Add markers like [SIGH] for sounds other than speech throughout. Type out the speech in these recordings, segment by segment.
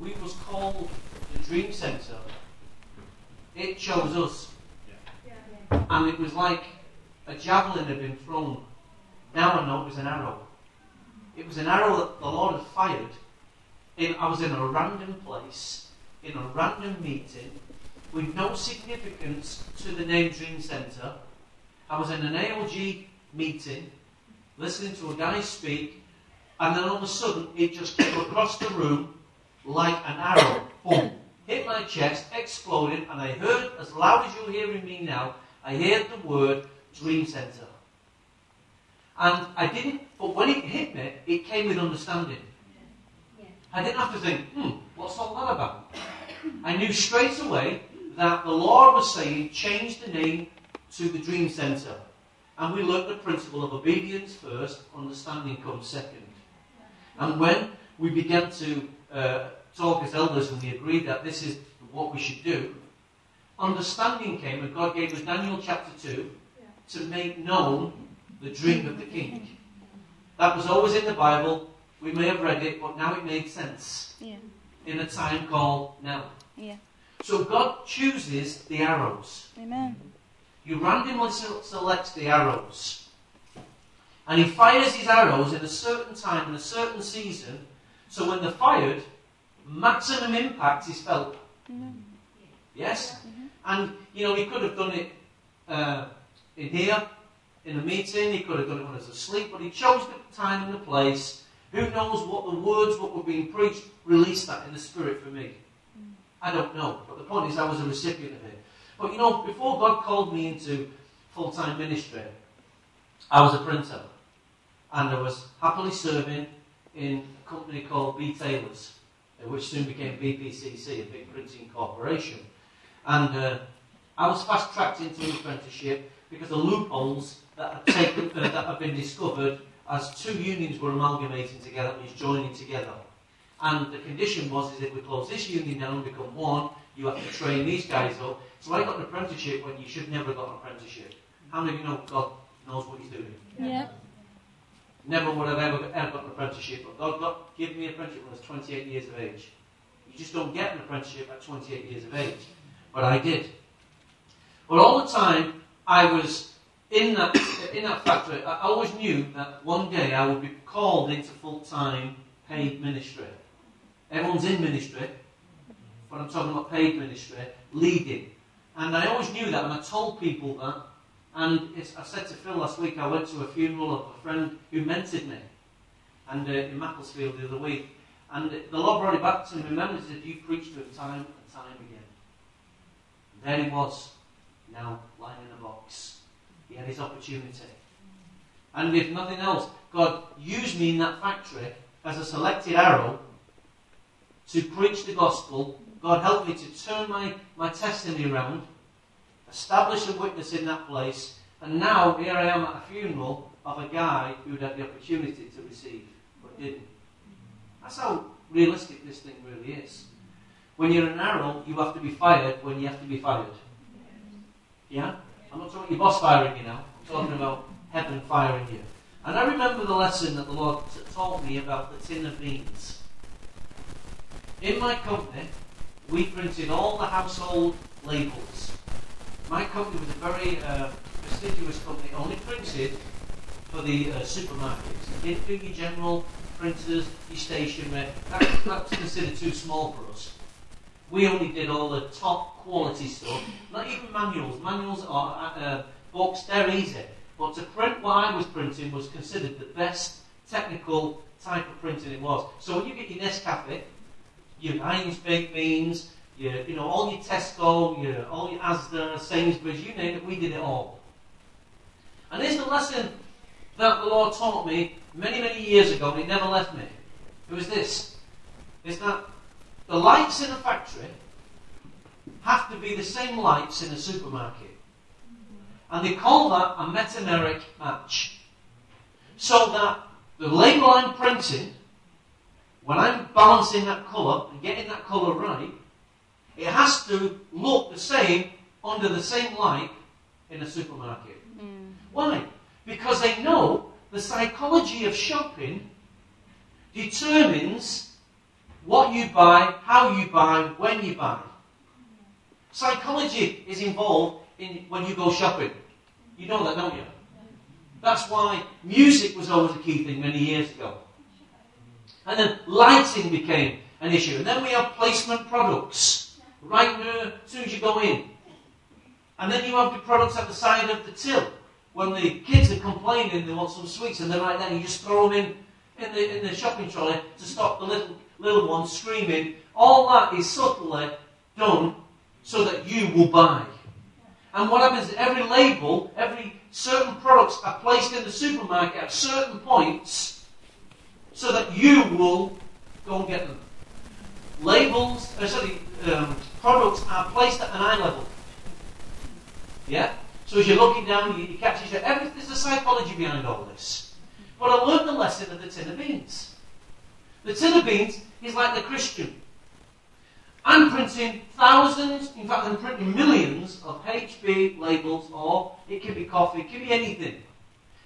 we was called the Dream Centre, it chose us. And it was like a javelin had been thrown. Now I know it was an arrow. It was an arrow that the Lord had fired. In, I was in a random place, in a random meeting, with no significance to the name Dream Centre. I was in an AOG meeting, listening to a guy speak, and then all of a sudden it just came across the room like an arrow. Boom. Hit my chest, exploded, and I heard, as loud as you're hearing me now, I heard the word Dream Centre. And I didn't, but when it hit me, it came with understanding. I didn't have to think, hmm, what's all that about? I knew straight away that the Lord was saying, change the name to the Dream Centre. And we learnt the principle of obedience first, understanding comes second. And when we began to uh, talk as elders and we agreed that this is what we should do, understanding came and God gave us Daniel chapter 2 to make known the dream of the king. That was always in the Bible. We may have read it, but now it made sense. Yeah. In a time called now. Yeah. So God chooses the arrows. Amen. He randomly se- selects the arrows. And he fires his arrows in a certain time, in a certain season, so when they're fired, maximum impact is felt. Amen. Yes? And, you know, he could have done it uh, in here, in a meeting, he could have done it when he was asleep, but he chose the time and the place. Who knows what the words, what were being preached, released that in the spirit for me. I don't know. But the point is, I was a recipient of it. But you know, before God called me into full time ministry, I was a printer. And I was happily serving in company called B Taylors, uh, which soon became BPCC, a big printing corporation. And uh, I was fast tracked into an apprenticeship because of loopholes that had, taken, uh, that had been discovered as two unions were amalgamating together, means joining together. And the condition was is if we close this union down and become one, you have to train these guys up. So I got an apprenticeship when you should never have got an apprenticeship. How many of you know God knows what He's doing? Yeah. Never would have ever, ever got an apprenticeship, but God got, gave me an apprenticeship when I was 28 years of age. You just don't get an apprenticeship at 28 years of age. But I did. But all the time I was in that, [COUGHS] in that factory, I always knew that one day I would be called into full-time paid ministry. Everyone's in ministry, but I'm talking about paid ministry, leading. And I always knew that, and I told people that. And I said to Phil last week, I went to a funeral of a friend who mentored me, and uh, in Macclesfield the other week. And the Lord brought it back to me. Remember, he said, You preached to him time and time again. And there he was, now lying in a box. He had his opportunity. And if nothing else, God used me in that factory as a selected arrow to preach the gospel. God helped me to turn my, my testimony around, establish a witness in that place, and now here I am at a funeral of a guy who'd had the opportunity to receive, but didn't. That's how realistic this thing really is. When you're an arrow, you have to be fired when you have to be fired. Yeah? I'm not talking about your boss firing you now. I'm talking about heaven firing you. And I remember the lesson that the Lord taught me about the tin of beans. In my company, we printed all the household labels. My company was a very uh, prestigious company, only printed for the uh, supermarkets. It didn't do your general printers, your stationery. That, that was considered too small for us. We only did all the top quality stuff, not even manuals. Manuals are uh, books, they're easy. But to print what I was printing was considered the best technical type of printing it was. So when you get your Nescafe, your Heinz baked beans, your, you know, all your Tesco, your, all your Asda, Sainsbury's, you name it, we did it all. And here's the lesson that the Lord taught me many, many years ago, and it never left me. It was this. Is that the lights in a factory have to be the same lights in a supermarket. And they call that a metameric match. So that the label I'm printing, when I'm balancing that colour and getting that colour right, it has to look the same under the same light in a supermarket. Mm. Why? Because they know the psychology of shopping determines what you buy, how you buy, when you buy. Psychology is involved in when you go shopping. You know that, don't you? That's why music was always a key thing many years ago. And then lighting became an issue. And then we have placement products right there as soon as you go in. And then you have the products at the side of the till. When the kids are complaining they want some sweets and they're right there, you just throw them in in the, in the shopping trolley to stop the little, little ones screaming. All that is subtly done so that you will buy. And what happens is every label, every certain products are placed in the supermarket at certain points so that you will go and get them. Labels, uh, sorry, um, products are placed at an eye level. Yeah? So as you're looking down, you, you catch there's a psychology behind all this. But I learned the lesson of the tin of beans. The tin of beans is like the Christian. I'm printing thousands, in fact, I'm printing millions of HB labels, or it could be coffee, it can be anything.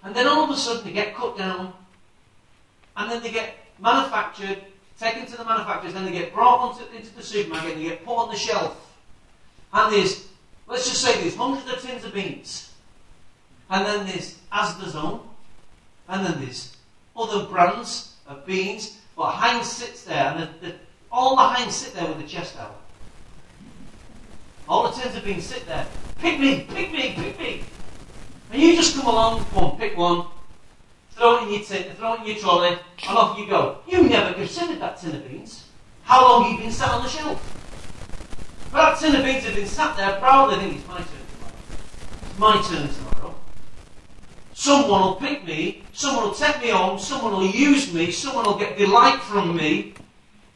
And then all of a sudden they get cut down, and then they get manufactured, taken to the manufacturers, then they get brought onto, into the supermarket, and they get put on the shelf. And there's, let's just say there's hundreds of tins of beans. And then there's Asda's own, and then there's other brands of beans, but Heinz sits there, and the, the all the Heinz sit there with the chest out. All the tins of beans sit there. Pick me, pick me, pick me. And you just come along, come on, pick one, throw it in your tin, throw it in your trolley, and off you go. You never considered that tin of beans. How long have you been sat on the shelf? But that tin of beans has been sat there proudly thinking, it's my turn tomorrow. It's my turn tomorrow. Someone will pick me, someone will take me home, someone will use me, someone will get delight from me,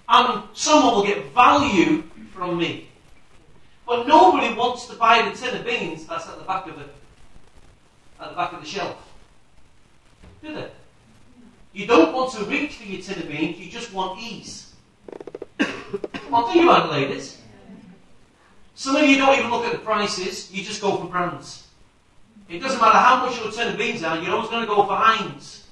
and someone will get value from me. But nobody wants to buy the tin of beans that's at the back of it, at the back of the shelf. Do they? You don't want to reach for your tin of beans, you just want ease. On, think about it, ladies. Some of you don't even look at the prices, you just go for brands. It doesn't matter how much your tin of beans are, you're always going to go for Heinz.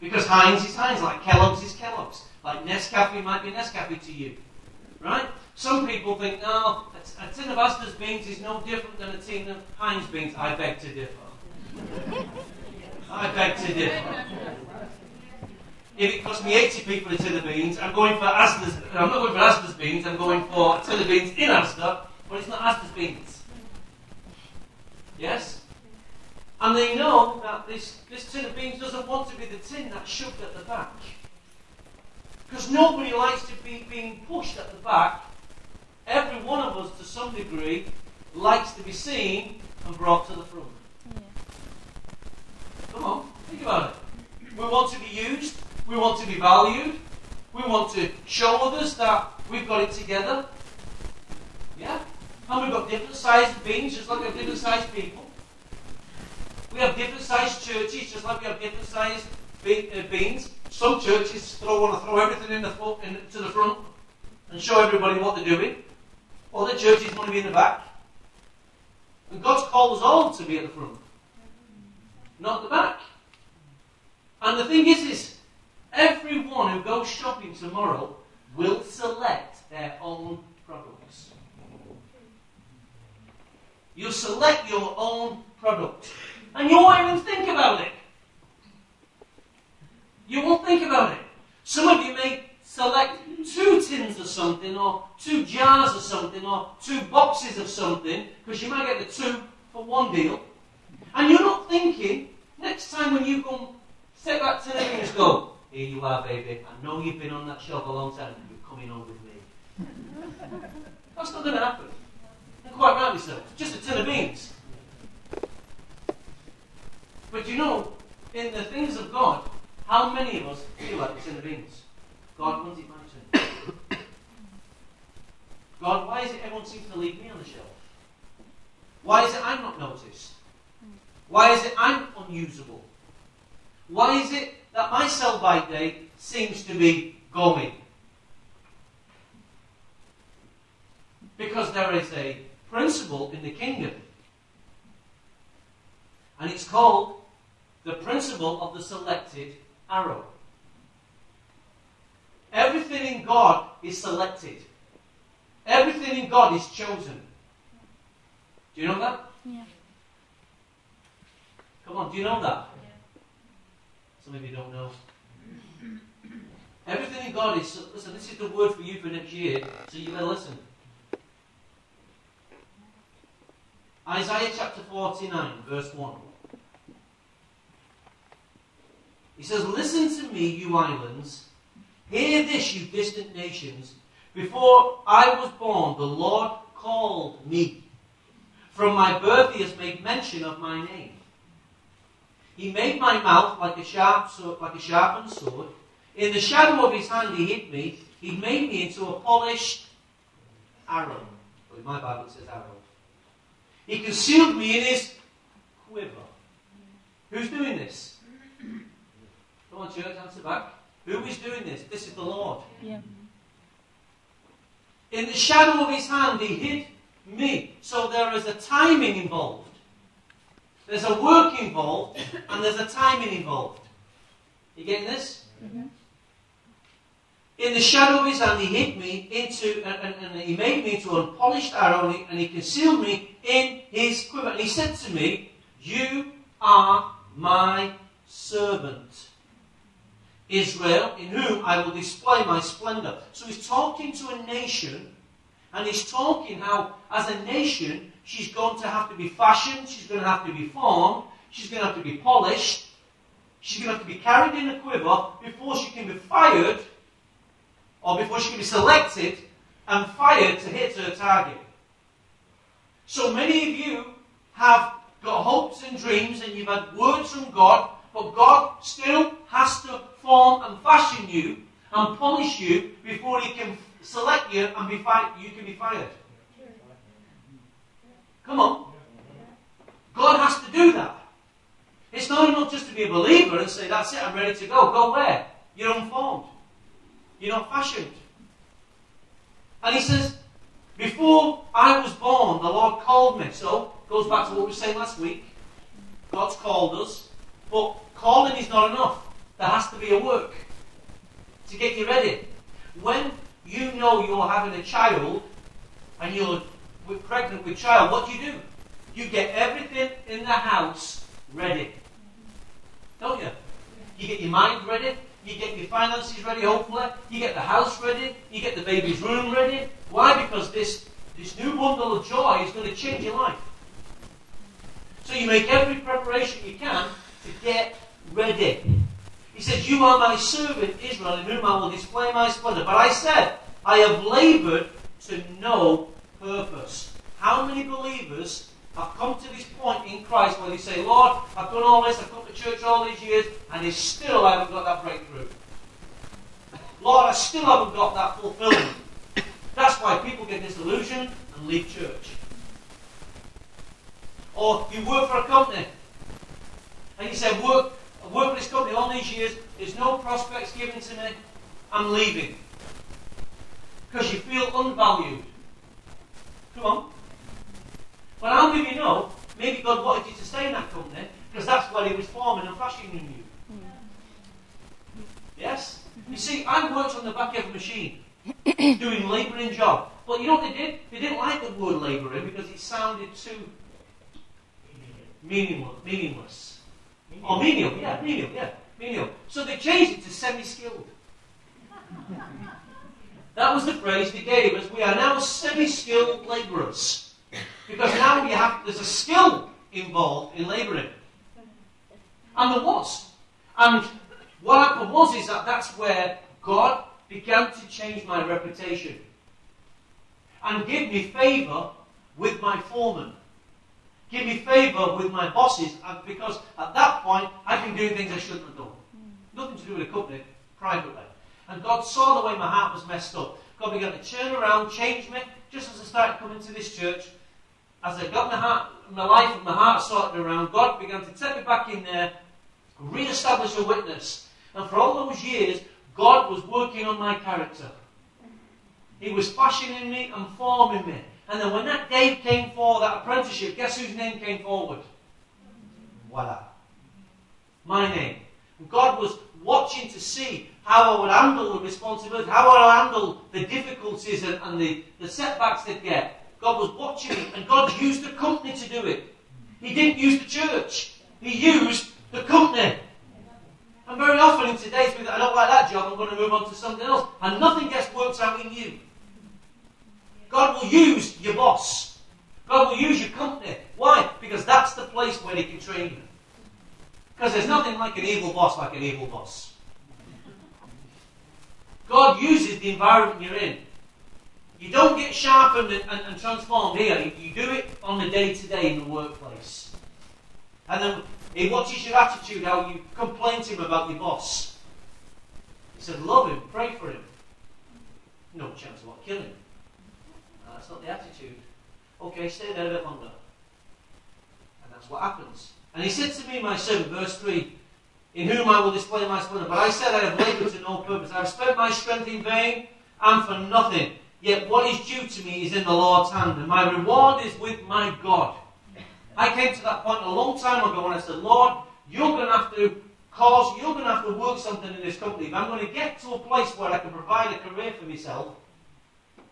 Because Heinz is Heinz, like Kellogg's is Kellogg's. Like Nescafe might be Nescafe to you. Right? Some people think, no, a, a tin of Asda's beans is no different than a tin of Heinz beans. I beg to differ. I beg to differ. If it costs me 80p for a tin beans, I'm going for Asda's, I'm not going for Asda's beans, I'm going for tin beans in Asda, but it's not Asda's beans. Yes? And they know that this, this tin of beans doesn't want to be the tin that's shoved at the back. Because nobody likes to be being pushed at the back. Every one of us, to some degree, likes to be seen and brought to the front. Come on, think about it. We want to be used. We want to be valued. We want to show others that we've got it together. Yeah? And we've got different sized beings, just like we have different sized people. We have different sized churches, just like we have different sized be- uh, beings. Some churches throw, want to throw everything in the fo- in, to the front and show everybody what they're doing. Other churches want to be in the back. And God's called us all to be at the front, not the back. And the thing is, is everyone who goes shopping tomorrow will select their own products. You select your own product. And you won't even think about it. You won't think about it. Some of you may select two tins of something, or two jars of something, or two boxes of something, because you might get the two for one deal. And you're not thinking, next time when you come, take that tin and just go, here you are, baby. I know you've been on that shelf a long time. You're coming home with me. That's not going to happen. And quite rightly so. Just a tin of beans. But you know, in the things of God, how many of us feel like it's in the beans? God, when's it my turn? God, why is it everyone seems to leave me on the shelf? Why is it I'm not noticed? Why is it I'm unusable? Why is it that my by date seems to be going? Because there is a principle in the kingdom. And it's called the principle of the selected arrow. Everything in God is selected. Everything in God is chosen. Do you know that? Yeah. Come on, do you know that? Some of you don't know. Everything in God is. Listen, this is the word for you for next year, so you better listen. Isaiah chapter 49, verse 1. He says, Listen to me, you islands. Hear this, you distant nations. Before I was born, the Lord called me. From my birth, he has made mention of my name. He made my mouth like a sharp sword, like a sharpened sword. In the shadow of his hand, he hid me. He made me into a polished arrow. Well, in my Bible, it says arrow. He concealed me in his quiver. Who's doing this? Come on, church, answer back. Who is doing this? This is the Lord. Yeah. In the shadow of his hand, he hid me. So there is a timing involved. There's a work involved, and there's a timing involved. You getting this? Mm-hmm. In the shadow of his hand, he hid me into, and, and, and he made me into a polished arrow, and he, and he concealed me in his quiver. And he said to me, You are my servant. Israel, in whom I will display my splendor. So he's talking to a nation, and he's talking how, as a nation, she's going to have to be fashioned, she's going to have to be formed, she's going to have to be polished, she's going to have to be carried in a quiver before she can be fired, or before she can be selected and fired to hit her target. So many of you have got hopes and dreams, and you've had words from God, but God still has to form and fashion you and polish you before He can select you and be fi- you can be fired. Come on. God has to do that. It's not enough just to be a believer and say, That's it, I'm ready to go. Go where? You're unformed. You're not fashioned. And He says, Before I was born, the Lord called me. So, goes back to what we were saying last week. God's called us, but calling is not enough. There has to be a work to get you ready. When you know you're having a child and you're pregnant with child, what do you do? You get everything in the house ready. Don't you? You get your mind ready, you get your finances ready, hopefully, you get the house ready, you get the baby's room ready. Why? Because this, this new bundle of joy is going to change your life. So you make every preparation you can to get ready. He says, You are my servant Israel, in whom I will display my splendor. But I said, I have labored to no purpose. How many believers have come to this point in Christ where they say, Lord, I've done all this, I've come to church all these years, and they still I haven't got that breakthrough. Lord, I still haven't got that fulfillment. That's why people get disillusioned and leave church. Or you work for a company, and you say, work, I work for this company all these years, there's no prospects given to me, I'm leaving. Because you feel unvalued. Come on. But how do you know, maybe God wanted you to stay in that company, because that's where He was forming and fashioning you. Mm. Yes? You see, I worked on the back of a machine, [COUGHS] doing labouring job. But you know what they did? They didn't like the word labouring because it sounded too meaningless. meaningless. Or menial, yeah, menial, yeah, menial. So they changed it to semi-skilled. [LAUGHS] That was the phrase they gave us. We are now semi-skilled labourers. Because now have, there's a skill involved in labouring. And there was. And what happened was is that that's where God began to change my reputation. And give me favour with my foreman. Give me favour with my bosses. Because at that point, I'd been doing things I shouldn't have done. Nothing to do with the company, privately. And God saw the way my heart was messed up. God began to turn around, change me, just as I started coming to this church. As I got my heart, my life and my heart sorted around, God began to take me back in there, re-establish a witness. And for all those years, God was working on my character. He was fashioning me and forming me. And then when that day came for that apprenticeship, guess whose name came forward? Voila. My name. God was watching to see how I would handle the responsibility, how I would handle the difficulties and, and the, the setbacks they'd get. God was watching me, and God used the company to do it. He didn't use the church. He used the company. And very often in today's world, I don't like that job, I'm going to move on to something else. And nothing gets worked out in you. God will use your boss. God will use your company. Why? Because that's the place where He can train you. Because there's nothing like an evil boss like an evil boss. God uses the environment you're in. You don't get sharpened and, and, and transformed here. You, you do it on the day to day in the workplace. And then he watches your attitude, how you complain to him about your boss. He said, love him, pray for him. No chance of what, kill him. No, that's not the attitude. Okay, stay there a bit longer. And that's what happens. And he said to me, my son, verse 3, in whom I will display my splendor. But I said, I have labored to no purpose. I have spent my strength in vain and for nothing. Yet what is due to me is in the Lord's hand, and my reward is with my God. I came to that point a long time ago when I said, Lord, you're going to have to cause, you're going to have to work something in this company. If I'm going to get to a place where I can provide a career for myself,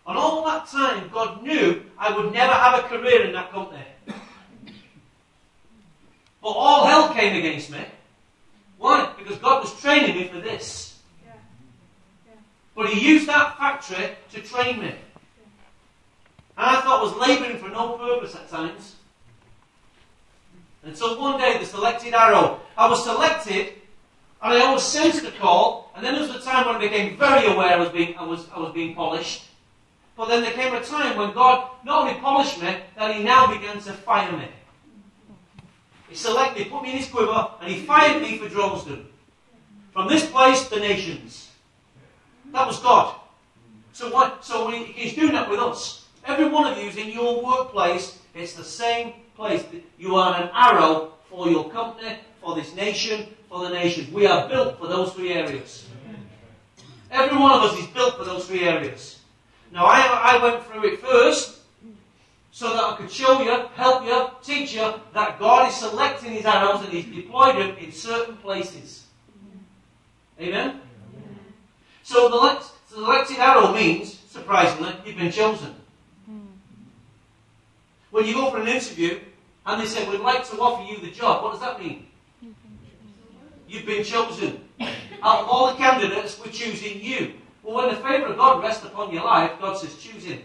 and all that time, God knew I would never have a career in that company. But all hell came against me. Why? Because God was training me for this. But He used that factory to train me. And I thought I was labouring for no purpose at times. So one day, the selected arrow, I was selected, and I always sensed the call, and then there was a time when I became very aware I was being, I was, I was being polished. But then there came a time when God not only polished me, that He now began to fire me. He selected, put me in His quiver, and He fired me for Droylsden. From this place, the nations. That was God. So, what, so he, He's doing that with us. Every one of you is in your workplace, it's the same place. You are an arrow for your company, for this nation, for the nations. We are built for those three areas. Every one of us is built for those three areas. Now, I, I went through it first so that I could show you, help you, teach you that God is selecting His arrows and He's deployed them in certain places. Amen? So the selected arrow means, surprisingly, you've been chosen. Hmm. When you go for an interview and they say, We'd like to offer you the job, what does that mean? You've been chosen. Out of all the candidates, we're choosing you. Well, when the favour of God rests upon your life, God says, Choose him.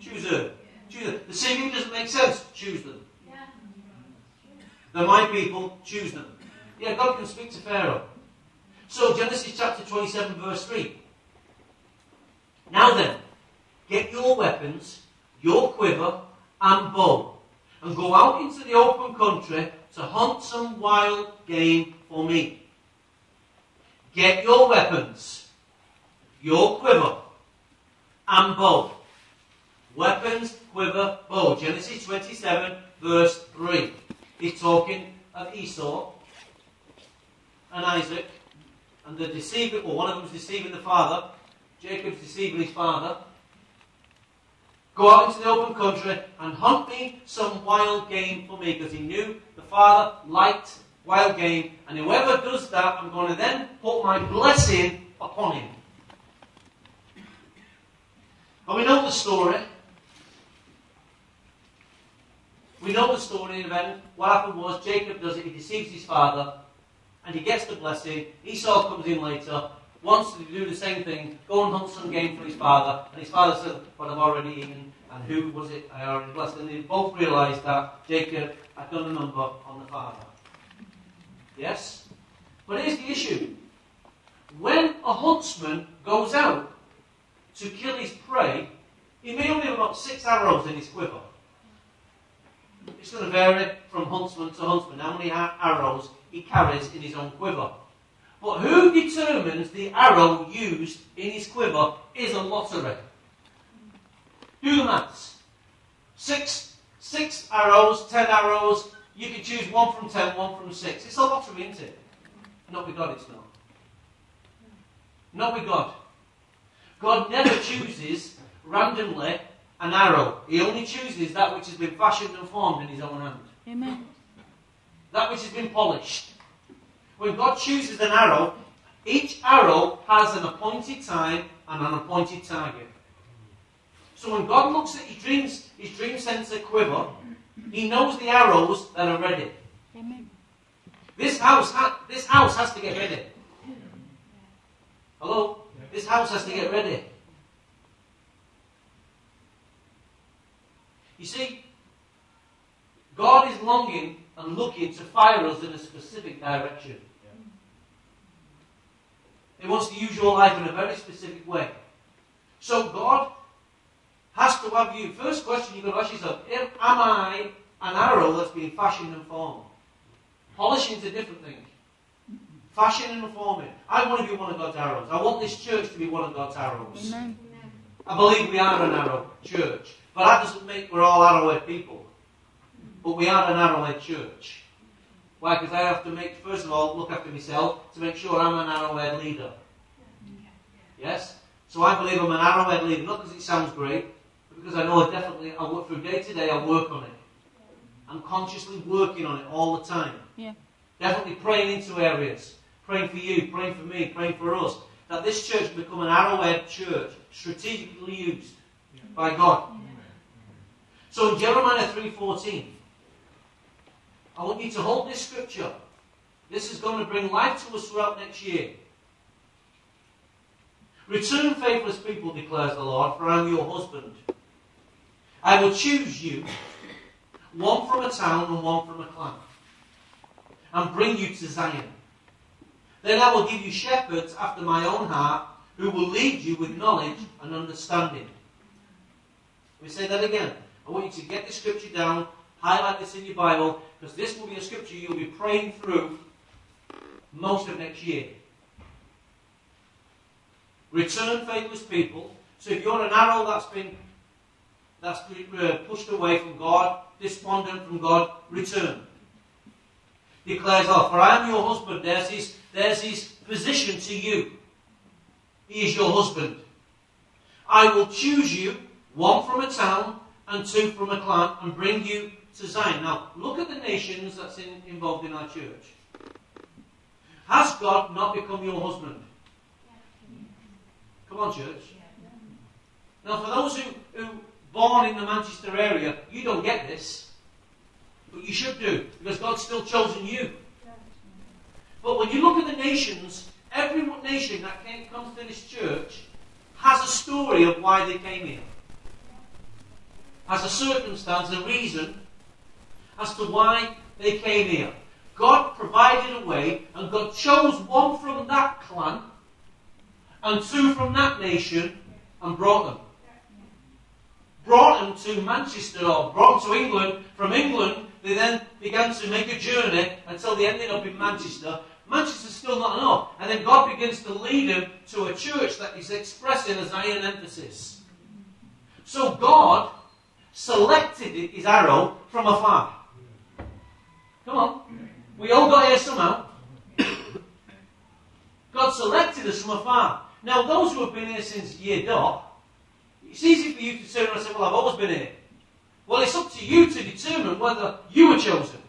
Choose her. Choose her. The CV doesn't make sense. Choose them. They're my people. Choose them. Yeah, God can speak to Pharaoh. So, Genesis chapter 27, verse 3. Now then, get your weapons, your quiver, and bow, and go out into the open country to hunt some wild game for me. Get your weapons, your quiver, and bow. Weapons, quiver, bow. Genesis 27, verse 3. He's talking of Esau and Isaac, and the deceiver, or one of them is deceiving the father, Jacob's deceiving his father. Go out into the open country and hunt me some wild game for me, because he knew the father liked wild game, and whoever does that, I'm going to then put my blessing upon him. And we know the story. We know the story of event. What happened was Jacob does it, he deceives his father, and he gets the blessing. Esau comes in later, wants to do the same thing, go and hunt some game for his father, and his father says, But I've already eaten, and who was it I already blessed? And they both realised that Jacob had done a number on the father. Yes? But here's the issue. When a huntsman goes out to kill his prey, he may only have about six arrows in his quiver. It's going to vary from huntsman to huntsman how many arrows he carries in his own quiver. But who determines the arrow used in his quiver is a lottery. Do the maths. Six, six arrows, ten arrows, you can choose one from ten, one from six. It's a lottery, isn't it? Not with God, it's not. Not with God. God never chooses randomly an arrow. He only chooses that which has been fashioned and formed in his own hand. Amen. That which has been polished. When God chooses an arrow, Each arrow has an appointed time and an appointed target. So when God looks at his dreams, his Dream Centre quiver, he knows the arrows that are ready. Amen. This house, ha- this house has to get ready. Hello? This house has to get ready. You see, God is longing and looking to fire us in a specific direction. He wants to use your life in a very specific way. So God has to have you. First question you've got to ask yourself, am I an arrow that's been fashioned and formed? Polishing is a different thing. Fashioning and forming. I want to be one of God's arrows. I want this church to be one of God's arrows. Amen. I believe we are an arrow church. But that doesn't make we're all arrowhead people. But we are an arrowhead church. Why? Because I have to make, first of all, look after myself to make sure I'm an arrowhead leader. Yes? So I believe I'm an arrowhead leader, not because it sounds great, but because I know I definitely, I work from day to day, I work on it. I'm consciously working on it all the time. Yeah. Definitely praying into areas. Praying for you, praying for me, praying for us. That this church become an arrowhead church, strategically used by God. So in Jeremiah 3.14, I want you to hold this scripture. This is going to bring life to us throughout next year. Return, faithless people, declares the Lord, for I am your husband. I will choose you, one from a town and one from a clan, and bring you to Zion. Then I will give you shepherds after my own heart, who will lead you with knowledge and understanding. Me say that again. I want you to get the scripture down, highlight this in your Bible, because this will be a scripture you'll be praying through most of next year. Return faithless people. So if you're an arrow that's been that's uh, pushed away from God, despondent from God, return. Declares, oh, for I am your husband. There's his, there's his position to you. He is your husband. I will choose you, one from a town and two from a clan, and bring you to Zion. Now, look at the nations that's in, involved in our church. Has God not become your husband? Come on, church. Now, for those who, who born in the Manchester area, you don't get this. But you should do, because God's still chosen you. But when you look at the nations, every nation that came, comes to this church has a story of why they came here. Has a circumstance, a reason as to why they came here. God provided a way, and God chose one from that clan and two from that nation and brought them. Brought them to Manchester or brought them to England. From England, they then began to make a journey until they ended up in Manchester. Manchester's still not enough. And then God begins to lead them to a church that is expressing a Zion emphasis. So God selected his arrow from afar. Come on. We all got here somehow. God selected us from afar. Now, those who have been here since year dot, it's easy for you to turn around and say, Well, I've always been here. Well, it's up to you to determine whether you were chosen.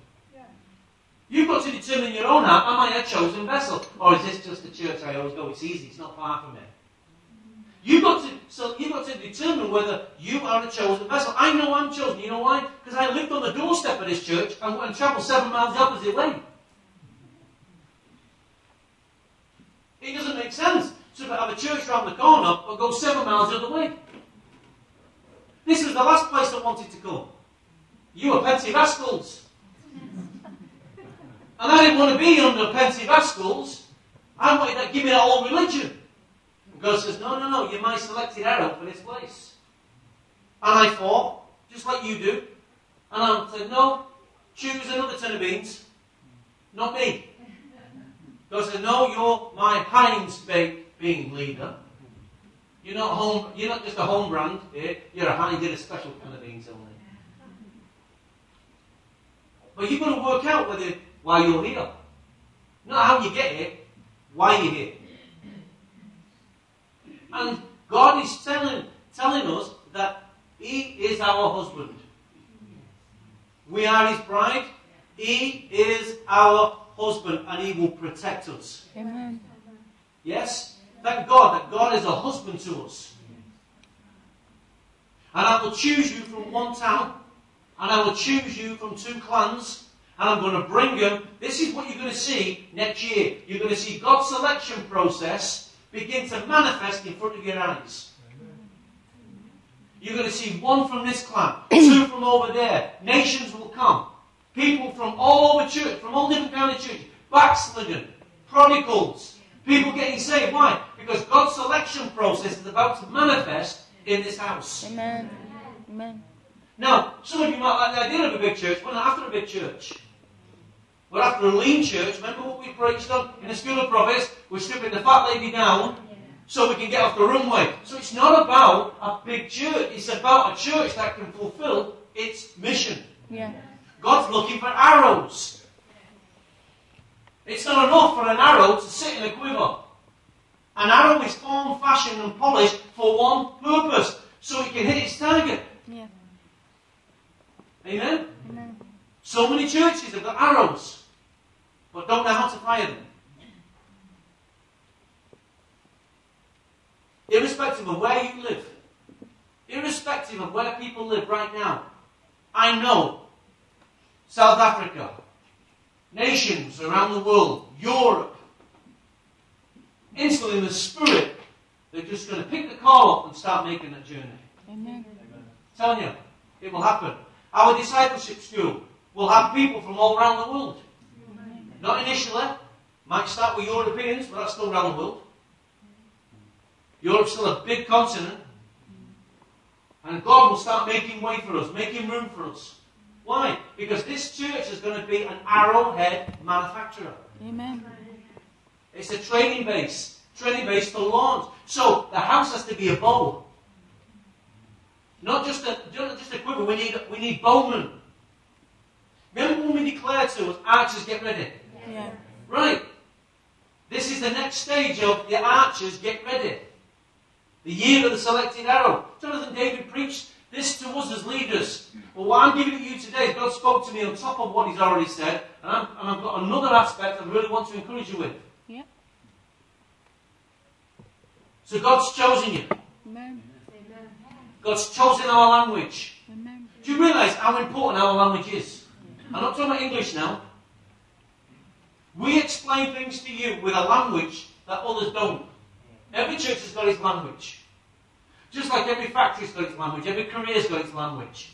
You've got to determine your own heart, am I a chosen vessel? Or is this just the church I always go? It's easy, it's not far from me. You've got to so you've got to determine whether you are a chosen vessel. I know I'm chosen. You know why? Because I lived on the doorstep of this church and, and travelled seven miles the opposite way. It doesn't make sense to have a church round the corner but go seven miles the other way. This was the last place I wanted to go. You were Pentecostals. And I didn't want to be under Pentecostals. I wanted to give me that old religion. And God says, No, no, no, you're my selected arrow for this place. And I fought, just like you do. And I said, No, choose another ten of beans. Not me. God said, No, you're my Heinz baked bean leader. You're not home you're not just a home brand here, you're a Heinz did a special kind of beans only. But you've got to work out whether why you're here. Not how you get here, why you're here. And God is telling, telling us that He is our husband. We are His bride. He is our husband and He will protect us. Amen. Yes? Thank God that God is a husband to us. And I will choose you from one town, and I will choose you from two clans, and I'm going to bring them. This is what you're going to see next year. You're going to see God's selection process begin to manifest in front of your eyes. You're going to see one from this clan, [CLEARS THROAT] two from over there. Nations will come. People from all over church, from all different kind of church, backslidden, prodigals, people getting saved. Why? Because God's selection process is about to manifest in this house. Amen. Amen. Now, some of you might like the idea of a big church. We're not after a big church. We're after a lean church. Remember what we preached on in the School of Prophets? We're stripping the fat lady down so we can get off the runway. So it's not about a big church. It's about a church that can fulfill its mission. Yeah. God's looking for arrows. It's not enough for an arrow to sit in a quiver. An arrow is formed, fashioned, and polished for one purpose, so it can hit its target. Yeah. Amen? Amen. So many churches have got arrows, but don't know how to fire them. Irrespective of where you live, irrespective of where people live right now, I know South Africa, nations around the world, Europe, instantly in the spirit, they're just going to pick the car up and start making that journey. Amen. telling you, it will happen. Our discipleship school will have people from all around the world. Not initially. Might start with Europeans, but that's still around the world. Europe's still a big continent. And God will start making way for us, making room for us. Why? Because this church is going to be an arrowhead manufacturer. Amen. It's a training base. Training base for lawns. So the house has to be a bow. Not just a not just a quiver. We need we need bowmen. Remember when we declared to us, archers get ready? Yeah. Right. This is the next stage of the archers get ready. The year of the selected arrow. Jonathan David preached this to us as leaders. Well, what I'm giving to you today, God spoke to me on top of what He's already said, and, I'm, and I've got another aspect I really want to encourage you with. Yeah. So God's chosen you. Amen. God's chosen our language. Amen. Do you realise how important our language is? I'm not talking about English now. We explain things to you with a language that others don't. Every church has got its language. Just like every factory's got its language, every career's got its language.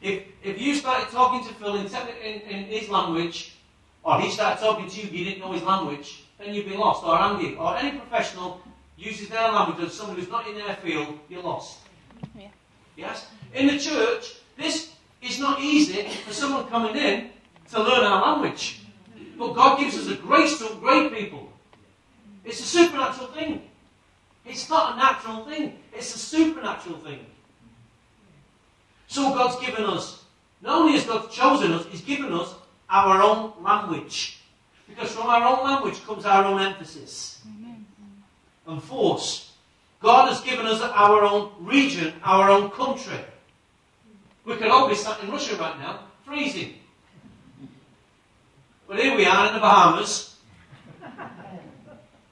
If, if you started talking to Phil in, in, in his language, or he started talking to you, you didn't know his language, then you'd be lost. Or Andy, or any professional uses their language as someone who's not in their field, you're lost. Yeah. Yes? In the church, this is not easy for someone coming in to learn our language. But God gives us a grace to upgrade people. It's a supernatural thing. It's not a natural thing, it's a supernatural thing. So God's given us, not only has God chosen us, He's given us our own language. Because from our own language comes our own emphasis and force. God has given us our own region, our own country. We could all be sat in Russia right now, freezing. But here we are in the Bahamas.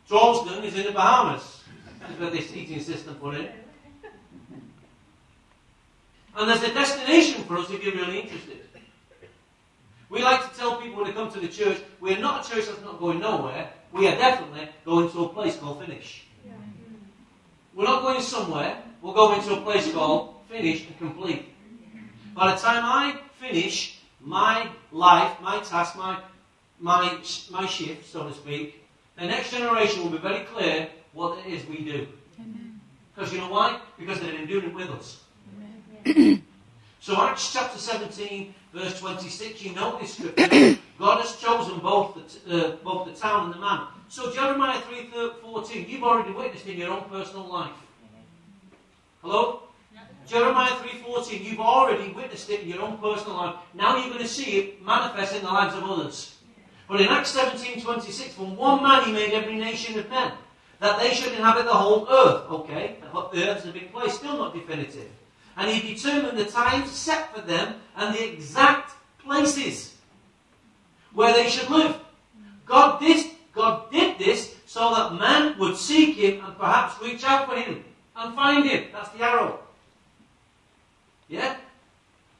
Charleston is in the Bahamas. That's where this heating system put in. And there's a destination for us if you're really interested. We like to tell people when they come to the church, we're not a church that's not going nowhere. We are definitely going to a place called Finish. We're not going somewhere. We're going to a place called Finish and Complete. By the time I finish my life, my task, my, my, my shift, so to speak, the next generation will be very clear what it is we do. Because you know why? Because they've been doing it with us. Amen. So Acts chapter 17, verse 26, you know this scripture. [COUGHS] God has chosen both the, uh, both the town and the man. So Jeremiah 3, 14, you've already witnessed in your own personal life. Hello? Jeremiah 3.14, you've already witnessed it in your own personal life. Now you're going to see it manifest in the lives of others. But in Acts 17.26, from one man he made every nation of men, that they should inhabit the whole earth. Okay, the earth is a big place, still not definitive. And he determined the times set for them and the exact places where they should live. God did, God did this so that man would seek him and perhaps reach out for him and find him. That's the arrow. Yeah?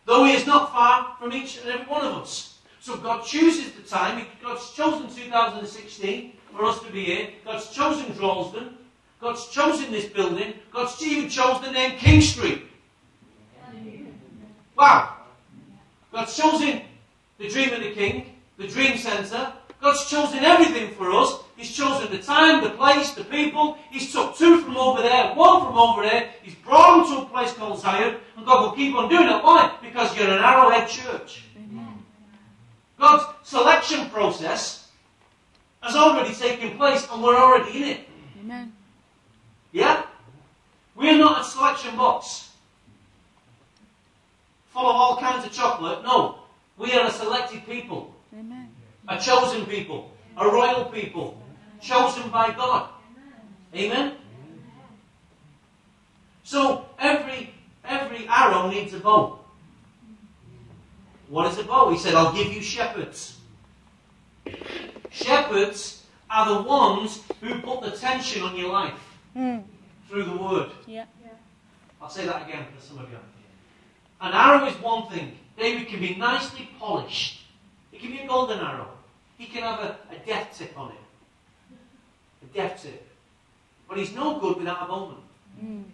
Though he is not far from each and every one of us. So God chooses the time. God's chosen 2016 for us to be here. God's chosen Droylsden. God's chosen this building. God's even chosen the name King Street. Wow. God's chosen the Dream of the King, the Dream Centre. God's chosen everything for us. He's chosen the time, the place, the people. He's took two from over there, one from over there. He's brought them to a place called Zion. And God will keep on doing it. Why? Because you're an arrowhead church. God's selection process has already taken place and we're already in it. Amen. Yeah? We're not a selection box full of all kinds of chocolate. No. We are a selected people, Amen. a chosen people, a royal people, chosen by God. Amen? So every every arrow needs a bow. What is a bow? He said, I'll give you shepherds. Shepherds are the ones who put the tension on your life Mm. through the word. Yeah. I'll say that again for some of you. An arrow is one thing. David can be nicely polished. It can be a golden arrow. He can have a, a death tip on it. Death tip. But he's no good without a bowman. Mm.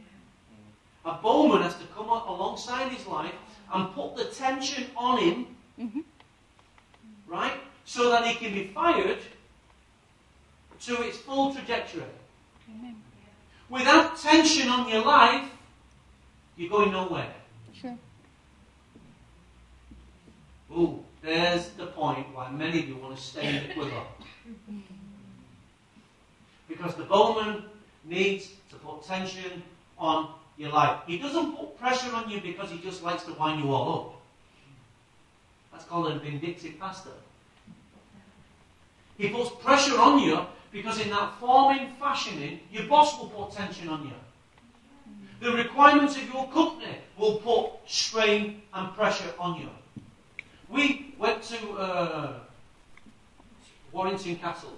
A bowman has to come up alongside his life and put the tension on him, Mhm. right? So that he can be fired to its full trajectory. Amen. Without tension on your life, you're going nowhere. Sure. Ooh, there's the point why many of you want to stay in the quiver. Because the bowman needs to put tension on your life. He doesn't put pressure on you because he just likes to wind you all up. That's called a vindictive pastor. He puts pressure on you because in that forming, fashioning, your boss will put tension on you. The requirements of your company will put strain and pressure on you. We went to uh, Warrington Castle.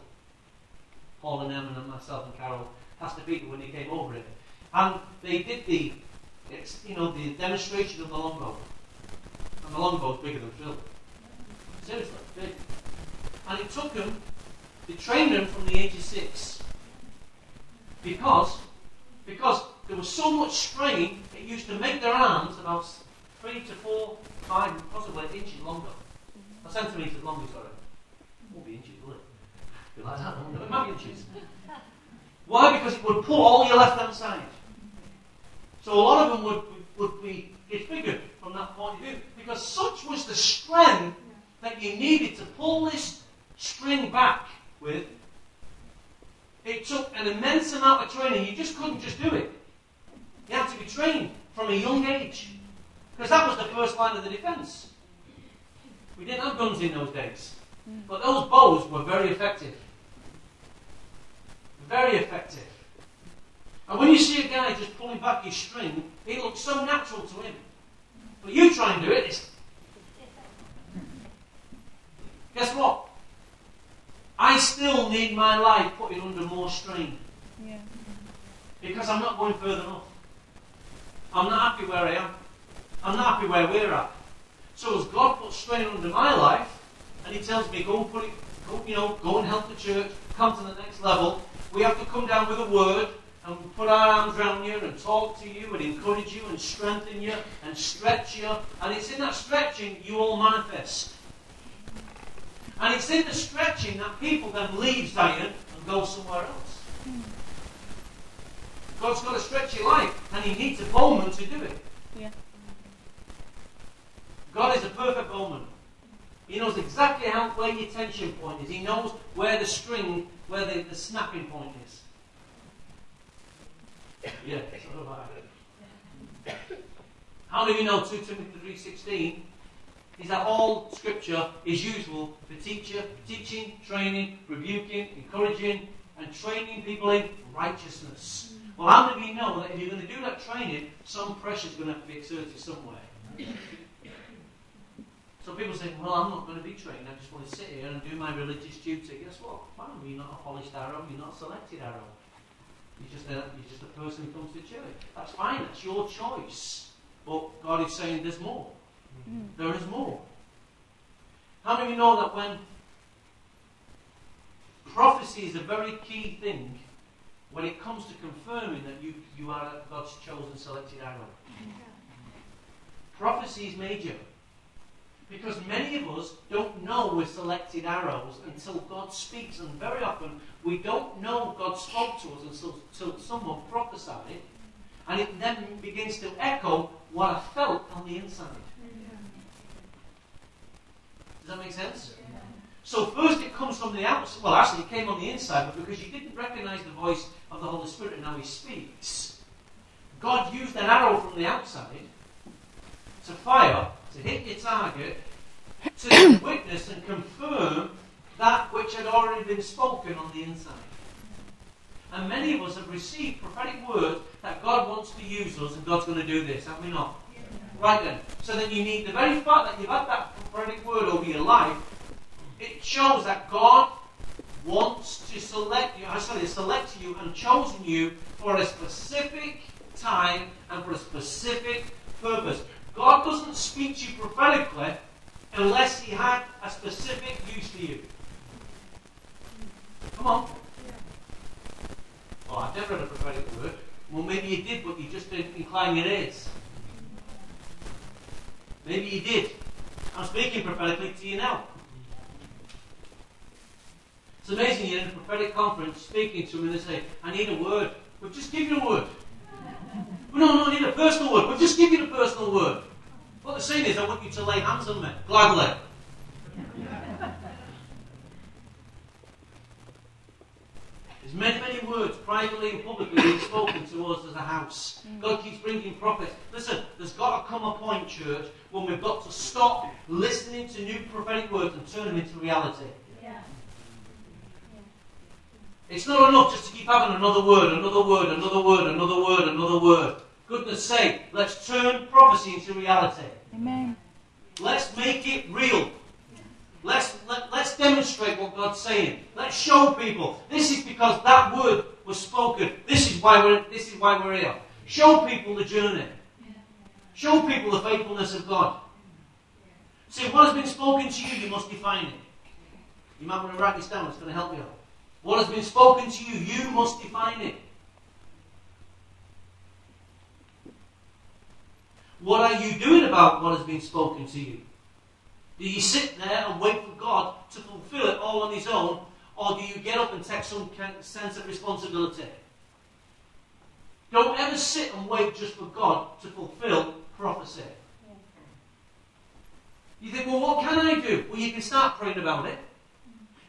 Paul and Emma and myself and Carol, Pastor Peter, when they came over it, and they did the, you know, the demonstration of the longbow. And the longbow is bigger than Phil. Seriously, big. And it took them, they trained them from the age of six. Because, because there was so much strain, it used to make their arms about three to four, five, possibly inches longer. A centimetre longer, sorry. Won't be inches, like ah, that, might. Why? Because it would pull all your left hand side. So a lot of them would, would be disfigured from that point of view. Because such was the strength that you needed to pull this string back with. It took an immense amount of training. You just couldn't just do it. You had to be trained from a young age. Because that was the first line of the defence. We didn't have guns in those days. But those bows were very effective. Very effective. And when you see a guy just pulling back his string, it looks so natural to him. But you try and do it, it's... Guess what? I still need my life putting under more strain Yeah. because I'm not going further enough. I'm not happy where I am. I'm not happy where we're at. So as God puts strain under my life, and He tells me, go and put it, go, you know, go and help the church, come to the next level. We have to come down with a word and put our arms around you and talk to you and encourage you and strengthen you and stretch you. And it's in that stretching you all manifest. And it's in the stretching that people then leave Zion and go somewhere else. God's got to stretch your life, and He needs a bowman to do it. Yeah. God is a perfect bowman. He knows exactly how where your tension point is. He knows where the string, where the, the snapping point is. Yeah, sort of like How do you know 2 Timothy 3.16 is that all scripture is useful for teacher, teaching, training, rebuking, encouraging, and training people in righteousness. Well, how of you know that if you're going to do that training, some pressure is going to have to be exerted somewhere? So people say, well, I'm not going to be trained. I just want to sit here and do my religious duty. Guess what? Fine, you're not a polished arrow. You're not a selected arrow. You're just a, you're just a person who comes to church. That's fine. That's your choice. But God is saying there's more. Mm. There is more. How many of you know that when prophecy is a very key thing when it comes to confirming that you, you are God's chosen selected arrow? Prophecy is major. Because many of us don't know we're selected arrows until God speaks, and very often we don't know God spoke to us until, until someone prophesied, and it then begins to echo what I felt on the inside. Does that make sense? So first it comes from the outside. Well, actually, it came on the inside, but because you didn't recognize the voice of the Holy Spirit and how He speaks, God used an arrow from the outside to fire, to hit your target, to witness and confirm that which had already been spoken on the inside. And many of us have received prophetic words that God wants to use us and God's going to do this, have we not? Right then. So then you need the very fact that you've had that prophetic word over your life, it shows that God wants to select you, I sorry, select you and chosen you for a specific time and for a specific purpose. God doesn't speak to you prophetically unless He had a specific use for you. Come on. Oh, I've never had a prophetic word. Well, maybe you did, but you just didn't incline your ears. Maybe you did. I'm speaking prophetically to you now. It's amazing you're in a prophetic conference speaking to them and they say, I need a word. We'll just give you a word. No, no, I need a personal word. We'll just give you the personal word. What they're saying is, I want you to lay hands on me. Gladly. There's many, many words, privately and publicly, being spoken to us as a house. God keeps bringing prophets. Listen, there's got to come a point, church, when we've got to stop listening to new prophetic words and turn them into reality. It's not enough just to keep having another word, another word, another word, another word, another word. Goodness sake, let's turn prophecy into reality. Amen. Let's make it real. Let's, let, let's demonstrate what God's saying. Let's show people. This is because that word was spoken. This is why we're, this is why we're here. Show people the journey. Show people the faithfulness of God. See, what has been spoken to you, you must define it. You might want to write this down, it's going to help you out. What has been spoken to you, you must define it. What are you doing about what has been spoken to you? Do you sit there and wait for God to fulfill it all on His own, or do you get up and take some sense of responsibility? Don't ever sit and wait just for God to fulfill prophecy. You think, well, what can I do? Well, you can start praying about it.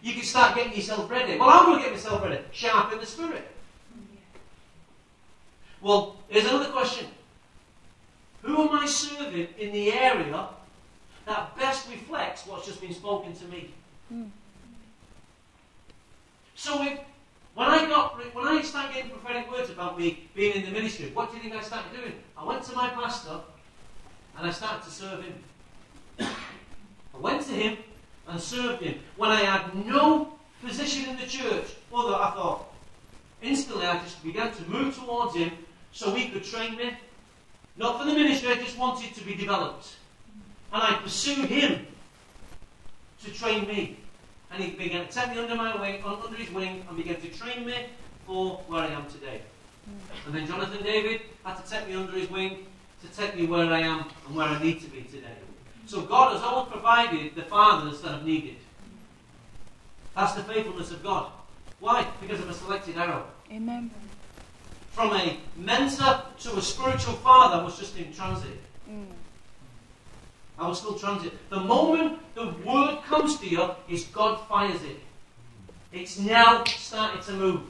You can start getting yourself ready. Well, I'm going to get myself ready. Sharpen the spirit. Well, here's another question. Who am I serving in the area that best reflects what's just been spoken to me? Mm. So if, when I got when I started getting prophetic words about me being in the ministry, what do you think I started doing? I went to my pastor and I started to serve him. [COUGHS] I went to him and served him when I had no position in the church. Although I thought, instantly I just began to move towards him so he could train me. Not for the ministry, I just wanted to be developed. And I pursued him to train me. And he began to take me under my wing, under his wing, and began to train me for where I am today. And then Jonathan David had to take me under his wing to take me where I am and where I need to be today. So God has always provided the fathers that have needed. That's the faithfulness of God. Why? Because of a selected arrow. Amen. From a mentor to a spiritual father was just in transit. Mm. I was still transit. The moment the word comes to you, is God fires it. It's now starting to move.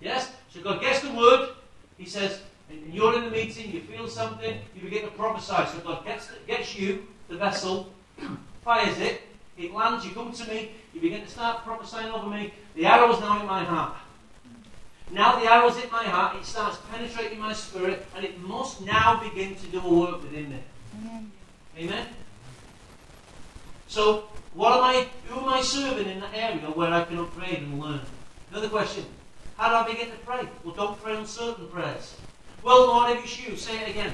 Yes? So God gets the word, He says, and you're in the meeting, you feel something, you begin to prophesy. So God gets, gets you, the vessel, [COUGHS] fires it, it lands, you come to me, you begin to start prophesying over me. The arrow is now in my heart. Now the arrow's in my heart, it starts penetrating my spirit, and it must now begin to do a work within me. Amen. Amen? So, what am I, who am I serving in that area where I can upgrade and learn? Another question. How do I begin to pray? Well, don't pray uncertain prayers. Well, Lord, if it's you, say it again.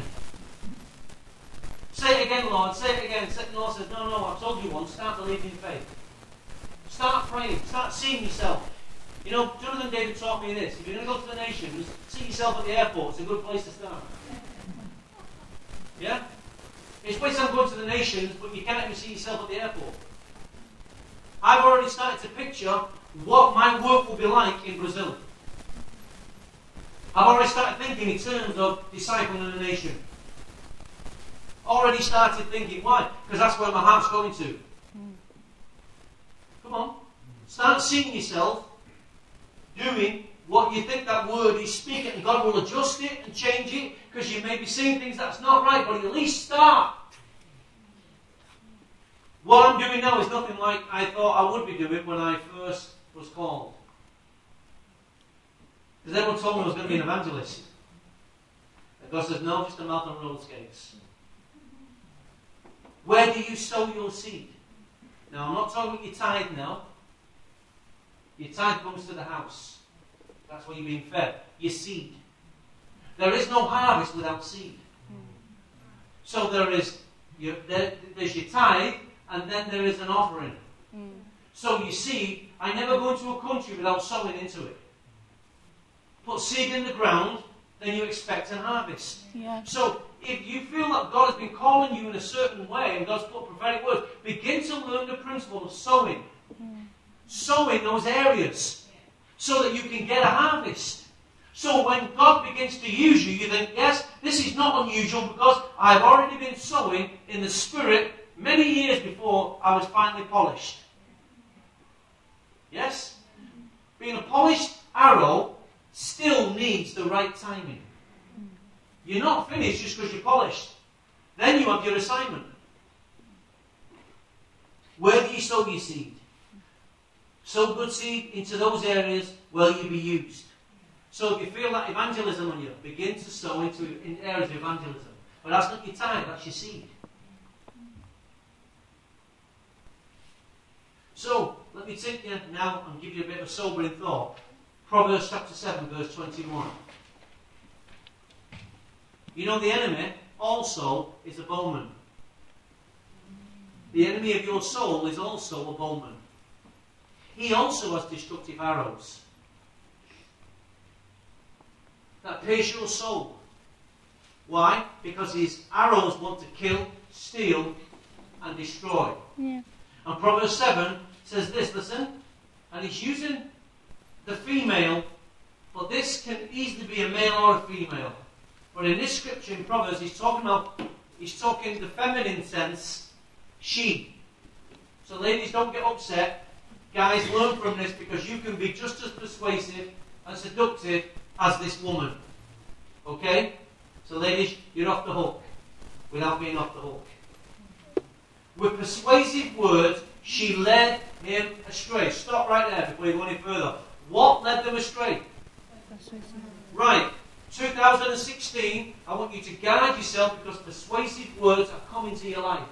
Say it again, Lord. Say it again. Say, Lord says, No, no, I've told you once. Start believing in faith. Start praying. Start seeing yourself. You know, Jonathan David taught me this. If you're going to go to the nations, see yourself at the airport. It's a good place to start. Yeah? It's place I'm going to the nations, but you can't even see yourself at the airport. I've already started to picture what my work will be like in Brazil. I've already started thinking in terms of discipling a nation. Already started thinking. Why? Because that's where my heart's going to. Come on. Start seeing yourself doing what you think that word is speaking, and God will adjust it and change it because you may be seeing things that's not right, but at least start. What I'm doing now is nothing like I thought I would be doing when I first was called. Because everyone told me I was going to be an evangelist. And God says, no, just a mouth on road skates. Where do you sow your seed? Now, I'm not talking about your tithe now. Your tithe comes to the house. That's where you're being fed. Your seed. There is no harvest without seed. So there is your, there, there's your tithe, and then there is an offering. Mm. So you see, I never go into a country without sowing into it. Put seed in the ground, then you expect an harvest. Yeah. So if you feel that God has been calling you in a certain way and God's put prophetic words, begin to learn the principle of sowing. Sow in those areas so that you can get a harvest. So when God begins to use you, you think, yes, this is not unusual because I've already been sowing in the Spirit many years before I was finally polished. Yes? Being a polished arrow still needs the right timing. You're not finished just because you're polished. Then you have your assignment. Where do you sow your seed? Sow good seed into those areas where you'll be used. So if you feel that evangelism on you, begin to sow into in areas of evangelism. But that's not your time, that's your seed. So, let me take you now and give you a bit of sobering thought. Proverbs chapter 7, verse 21. You know, the enemy also is a bowman. The enemy of your soul is also a bowman. He also has destructive arrows that pierce your soul. Why? Because his arrows want to kill, steal, and destroy. Yeah. And Proverbs 7 says this, listen, and he's using the female, but this can easily be a male or a female. But in this scripture in Proverbs, he's talking about, he's talking the feminine sense, she. So ladies, don't get upset. Guys, learn from this because you can be just as persuasive and seductive as this woman. Okay? So ladies, you're off the hook without being off the hook. With persuasive words, she led him astray. Stop right there before you go any further. What led them astray? Right. 2016, I want you to guard yourself because persuasive words are coming to your life.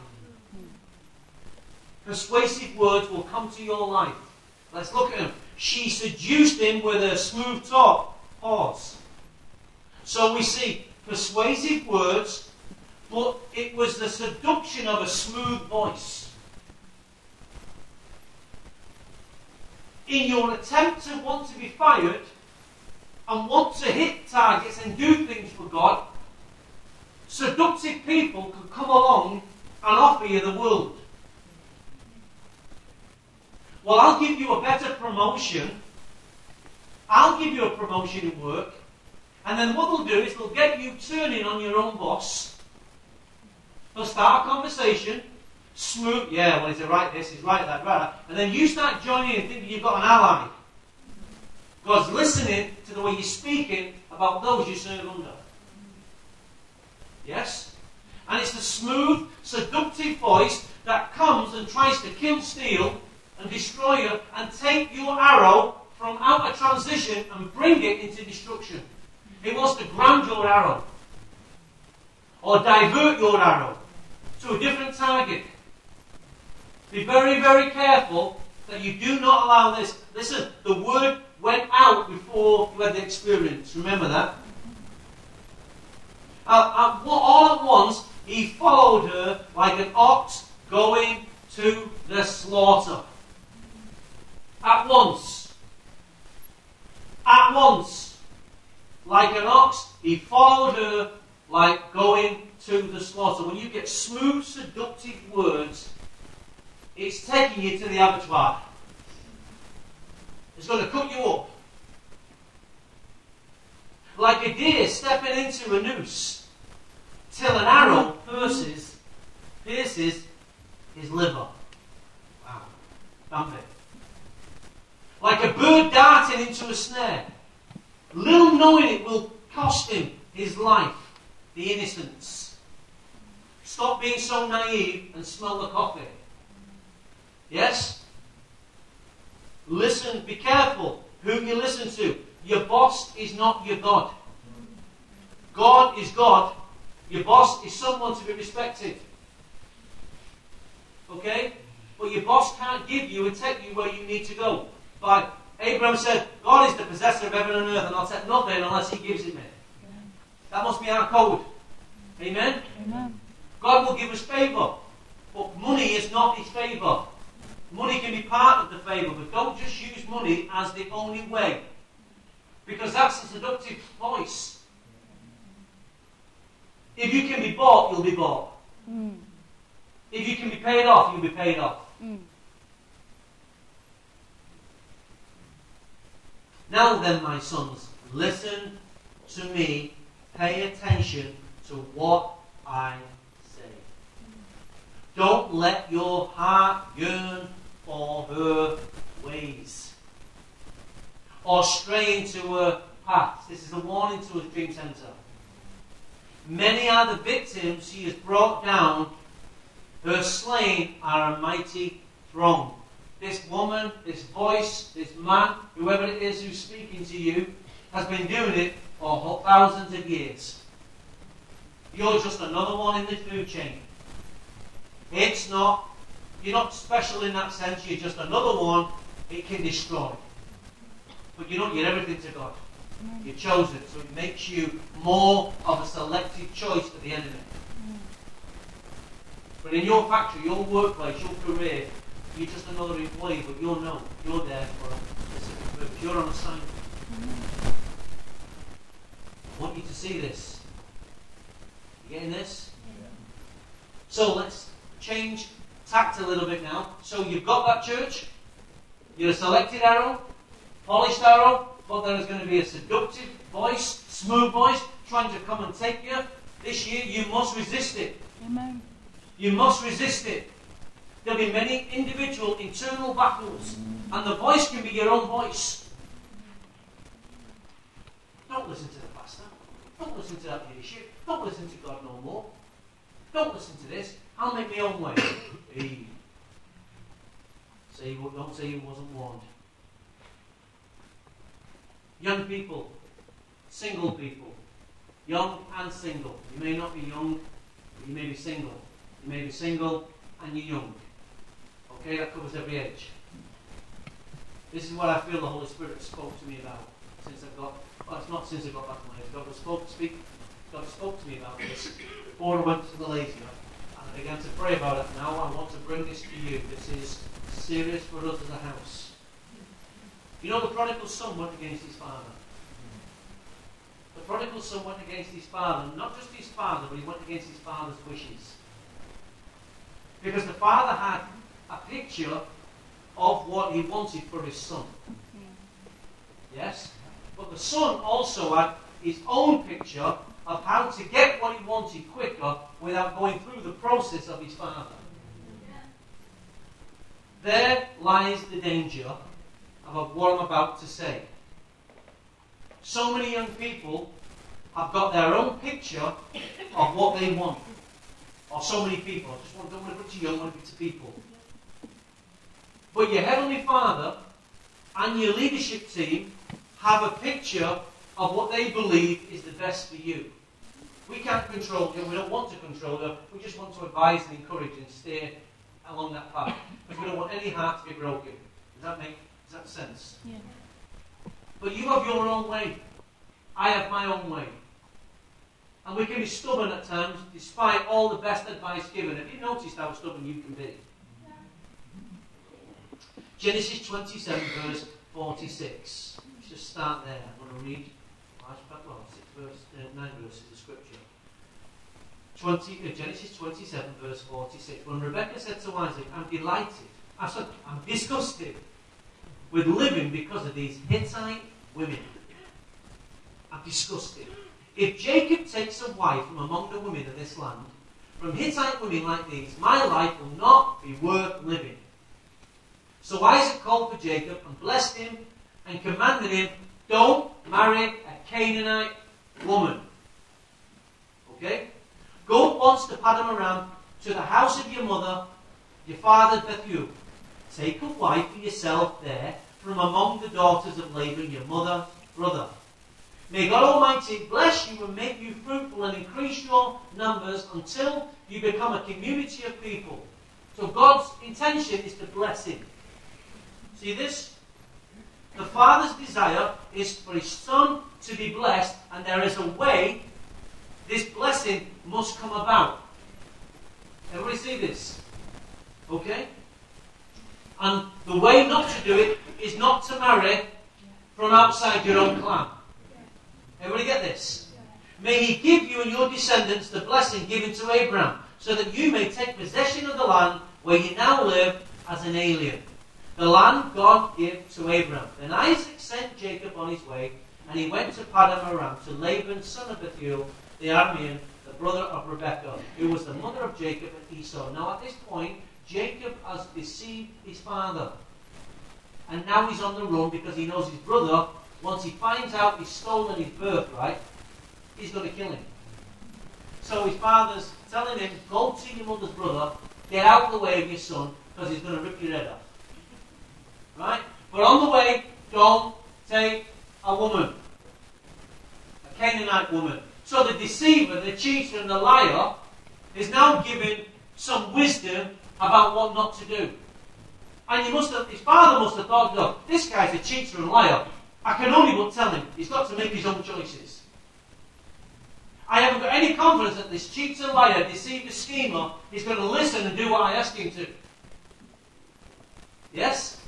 Persuasive words will come to your life. Let's look at them. She seduced him with her smooth talk. Pause. So we see persuasive words, but it was the seduction of a smooth voice. In your attempt to want to be fired and want to hit targets and do things for God, seductive people could come along and offer you the world. Well, I'll give you a better promotion. I'll give you a promotion in work. And then what they'll do is they'll get you turning on your own boss. They'll start a conversation. Smooth, yeah, well, is it right this, is right that, right that. And then you start joining and thinking you've got an ally. God's listening to the way you're speaking about those you serve under. Yes? And it's the smooth, seductive voice that comes and tries to kill, steal, and destroy you and take your arrow from out of transition and bring it into destruction. It wants to ground your arrow or divert your arrow to a different target. Be very, very careful that you do not allow this. Listen, the word went out before you had the experience. Remember that? Uh, uh, all at once, he followed her like an ox going to the slaughter. At once. At once. Like an ox, he followed her like going to the slaughter. When you get smooth, seductive words, it's taking you to the abattoir. It's going to cook you up. Like a deer stepping into a noose till an arrow pierces, pierces his liver. Wow. Bambi. Like a bird darting into a snare. Little knowing it will cost him his life, the innocence. Stop being so naive and smell the coffee. Yes? Listen, be careful who you listen to. Your boss is not your God. God is God. Your boss is someone to be respected. Okay? But your boss can't give you and take you where you need to go. But Abraham said, God is the possessor of heaven and earth, and I'll take nothing unless he gives it me. That must be our code. Amen? Amen. God will give us favour. But money is not his favour. Money can be part of the favour, but don't just use money as the only way. Because that's a seductive voice. If you can be bought, you'll be bought. Mm. If you can be paid off, you'll be paid off. Mm. Now then, my sons, listen to me, pay attention to what I say. Don't let your heart yearn for her ways or stray into her paths. This is a warning to a dream center. Many are the victims she has brought down. Her slain are a mighty throng. This woman, this voice, this man, whoever it is who's speaking to you, has been doing it for thousands of years. You're just another one in the food chain. It's not, you're not special in that sense, you're just another one it can destroy. But you don't get everything to God. You're chosen, so it makes you more of a selective choice for the enemy. But in your factory, your workplace, your career, you're just another employee, but you'll know you're there for a specific purpose. You're on assignment. I want you to see this. You getting this? So let's change tact a little bit now. So you've got that church, you're a selected arrow, polished arrow, but there is going to be a seductive voice, smooth voice, trying to come and take you. This year you must resist it. Amen. You must resist it. There'll be many individual internal battles, and the voice can be your own voice. Don't listen to the pastor. Don't listen to that leadership. Don't listen to God no more. Don't listen to this. I'll make my own way. [COUGHS] Say, don't say you wasn't warned. Young people, single people, young and single. You may not be young, but you may be single. You may be single and you're young. Okay, that covers every age. This is what I feel the Holy Spirit spoke to me about since I got, well, it's not since I got back from Malaysia. God spoke, speak, God spoke to me about this before I went to the Malaysia. And I began to pray about it. Now I want to bring this to you. This is serious for us as a house. You know, the prodigal son went against his father. The prodigal son went against his father, not just his father, but he went against his father's wishes. Because the father had a picture of what he wanted for his son. Yes? But the son also had his own picture of how to get what he wanted quicker without going through the process of his father. There lies the danger of what I'm about to say. So many young people have got their own picture of what they want. Or so many people. I just want, don't want to put to young, I want to put to people. But your Heavenly Father and your leadership team have a picture of what they believe is the best for you. We can't control them, we don't want to control them, we just want to advise and encourage and steer along that path. Because we don't want any heart to be broken. Does that make does that sense? Yeah. But you have your own way. I have my own way. And we can be stubborn at times, despite all the best advice given. Have you noticed how stubborn you can be? Genesis 27, verse 46. Let's just start there. I'm going to read well, six verse, uh, nine verses of scripture. 20, uh, Genesis 27, verse 46. When Rebekah said to Isaac, I'm delighted, I said, I'm disgusted with living because of these Hittite women. I'm disgusted. If Jacob takes a wife from among the women of this land, from Hittite women like these, my life will not be worth living. So Isaac called for Jacob and blessed him and commanded him, Don't marry a Canaanite woman. Okay? Go once to Paddan Aram to the house of your mother, your father Bethuel. Take a wife for yourself there from among the daughters of Laban, your mother's brother. May God Almighty bless you and make you fruitful and increase your numbers until you become a community of people. So God's intention is to bless him. See this? The Father's desire is for His Son to be blessed, and there is a way this blessing must come about. Everybody see this? Okay? And the way not to do it is not to marry from outside your own clan. Everybody get this? May He give you and your descendants the blessing given to Abraham, so that you may take possession of the land where you now live as an alien the land God gave to Abraham. Then Isaac sent Jacob on his way, and he went to Paddan Aram to Laban, son of Bethuel, the Aramean, the brother of Rebekah, who was the mother of Jacob and Esau. Now at this point, Jacob has deceived his father. And now he's on the run because he knows his brother, once he finds out he's stolen his birthright, he's going to kill him. So his father's telling him, go to your mother's brother, get out of the way of your son, because he's going to rip your head off. Right? But on the way, don't take a woman. A Canaanite woman. So the deceiver, the cheater, and the liar is now given some wisdom about what not to do. And he must have, his father must have thought, look, this guy's a cheater and liar. I can only but tell him. He's got to make his own choices. I haven't got any confidence that this cheater, liar, deceiver, schemer is going to listen and do what I ask him to. Yes?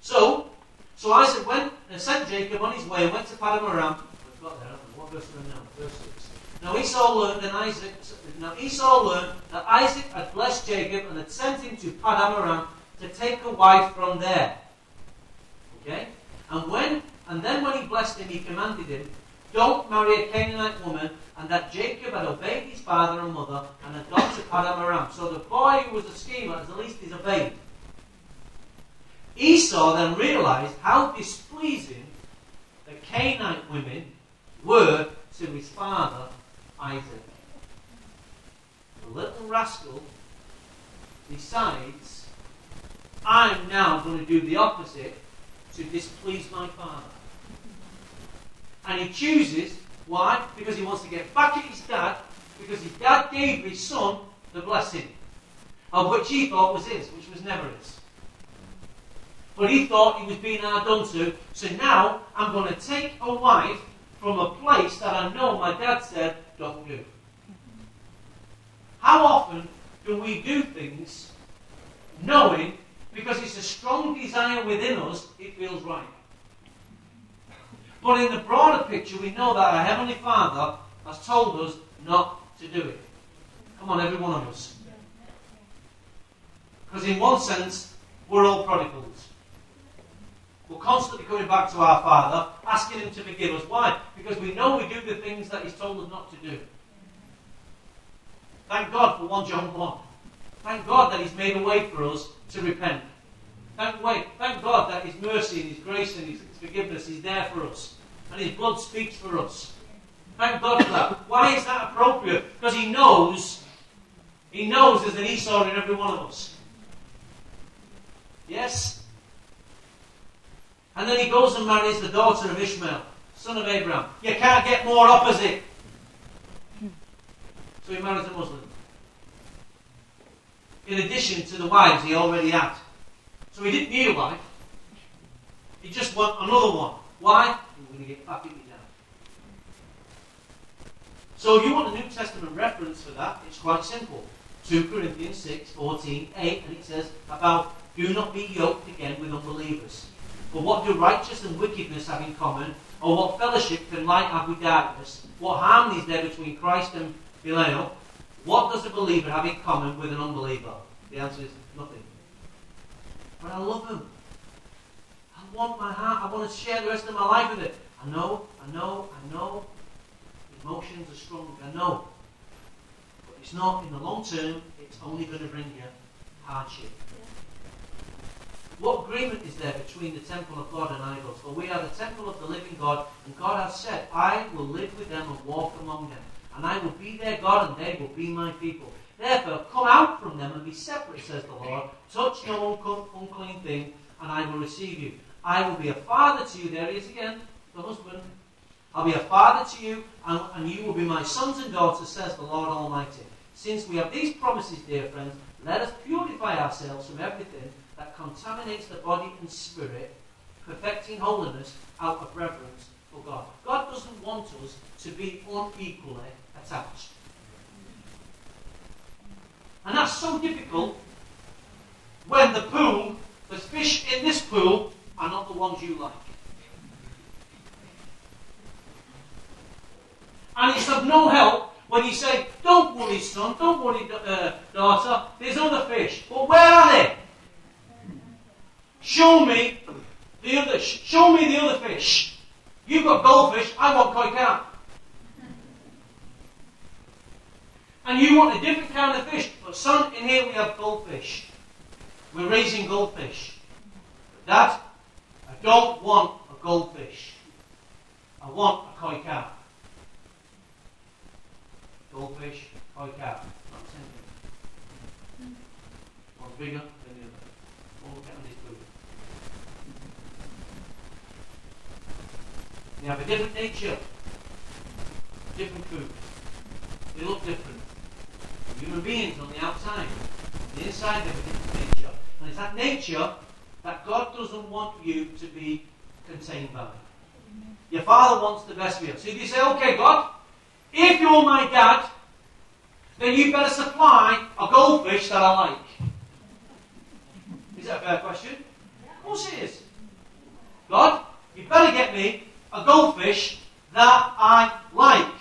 So, so Isaac went and sent Jacob on his way and went to Paddan Aram. We've got there, What verse are we now? Verse 6. Now Esau learned and Isaac now Esau learned that Isaac had blessed Jacob and had sent him to Paddan Aram to take a wife from there. Okay? And when and then when he blessed him, he commanded him, Don't marry a Canaanite woman, and that Jacob had obeyed his father and mother and had gone to Paddan Aram. So the boy who was a schemer at least disobeyed. Esau then realized how displeasing the Canaanite women were to his father Isaac. The little rascal decides, I'm now going to do the opposite to displease my father. And he chooses, why? Because he wants to get back at his dad, because his dad gave his son the blessing, of which he thought was his, which was never his. But he thought he was being hard done to. So now I'm going to take a wife from a place that I know my dad said don't do. How often do we do things knowing because it's a strong desire within us, it feels right? But in the broader picture, we know that our Heavenly Father has told us not to do it. Come on, every one of us. Because in one sense, we're all prodigals. We're constantly coming back to our Father, asking Him to forgive us. Why? Because we know we do the things that He's told us not to do. Thank God for 1 John 1. Thank God that He's made a way for us to repent. Thank, wait, thank God that His mercy and His grace and His forgiveness is there for us. And His blood speaks for us. Thank God for that. Why is that appropriate? Because He knows, He knows there's an Esau in every one of us. Yes? And then he goes and marries the daughter of Ishmael, son of Abraham. You can't get more opposite. So he marries a Muslim. in addition to the wives he already had. So he didn't need a wife. He just want another one. Why? Was going to get back in down. So if you want a New Testament reference for that, it's quite simple. 2 Corinthians 6, 14, 8, and it says about do not be yoked again with unbelievers. For what do righteousness and wickedness have in common? Or what fellowship can light have with darkness? What harmony is there between Christ and Belial? What does a believer have in common with an unbeliever? The answer is nothing. But I love him. I want my heart. I want to share the rest of my life with it. I know, I know, I know. Emotions are strong. I know. But it's not in the long term. It's only going to bring you hardship. What agreement is there between the temple of God and idols? For we are the temple of the living God, and God has said, I will live with them and walk among them, and I will be their God, and they will be my people. Therefore, come out from them and be separate, says the Lord. Touch no unclean thing, and I will receive you. I will be a father to you. There he is again, the husband. I'll be a father to you, and, and you will be my sons and daughters, says the Lord Almighty. Since we have these promises, dear friends, let us purify ourselves from everything that contaminates the body and spirit, perfecting holiness out of reverence for God. God doesn't want us to be unequally attached. And that's so difficult when the pool, the fish in this pool, are not the ones you like. And it's of no help when you say, Don't worry, son, don't worry, uh, daughter, there's other fish. But where are they? Show me the other. Show me the other fish. You've got goldfish. I want koi carp. And you want a different kind of fish. But son, in here we have goldfish. We're raising goldfish. But Dad, I don't want a goldfish. I want a koi carp. Goldfish, koi carp. Not the same thing. One's bigger than the other. All look at this food. They have a different nature, different food. They look different. Human beings on the outside, on the inside, they have a different nature. And it's that nature that God doesn't want you to be contained by. Your father wants the best for you. So if you say, okay, God, if you're my dad, then you better supply a goldfish that I like. Is that a fair question? Of course it is. God, you better get me a goldfish that I like.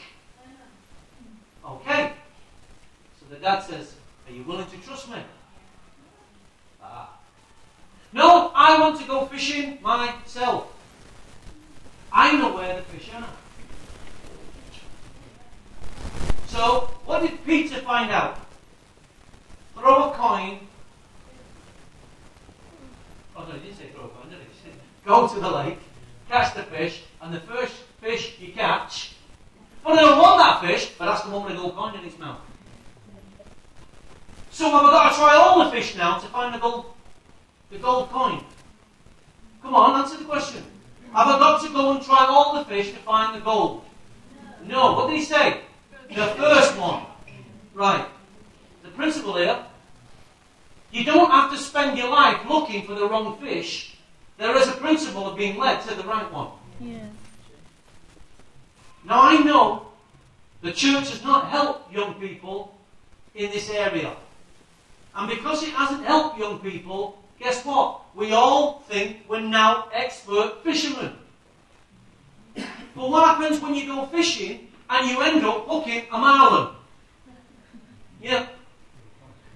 Okay. So the dad says, Are you willing to trust me? Ah. No, I want to go fishing myself. I know where the fish are. So, what did Peter find out? Throw a coin. Oh, no, he didn't say throw a coin, did he? He said, go to the lake, catch the fish, and the first fish you catch, but I don't want that fish, but that's the one with a gold coin in its mouth. So have I got to try all the fish now to find the gold, the gold coin? Come on, answer the question. Have I got to go and try all the fish to find the gold? No. What did he say? The first one. Right. The principle here, you don't have to spend your life looking for the wrong fish. There is a principle of being led to the right one. Yes. Now I know the church has not helped young people in this area. And because it hasn't helped young people, guess what? We all think we're now expert fishermen. But what happens when you go fishing and you end up hooking a marlin? Yeah.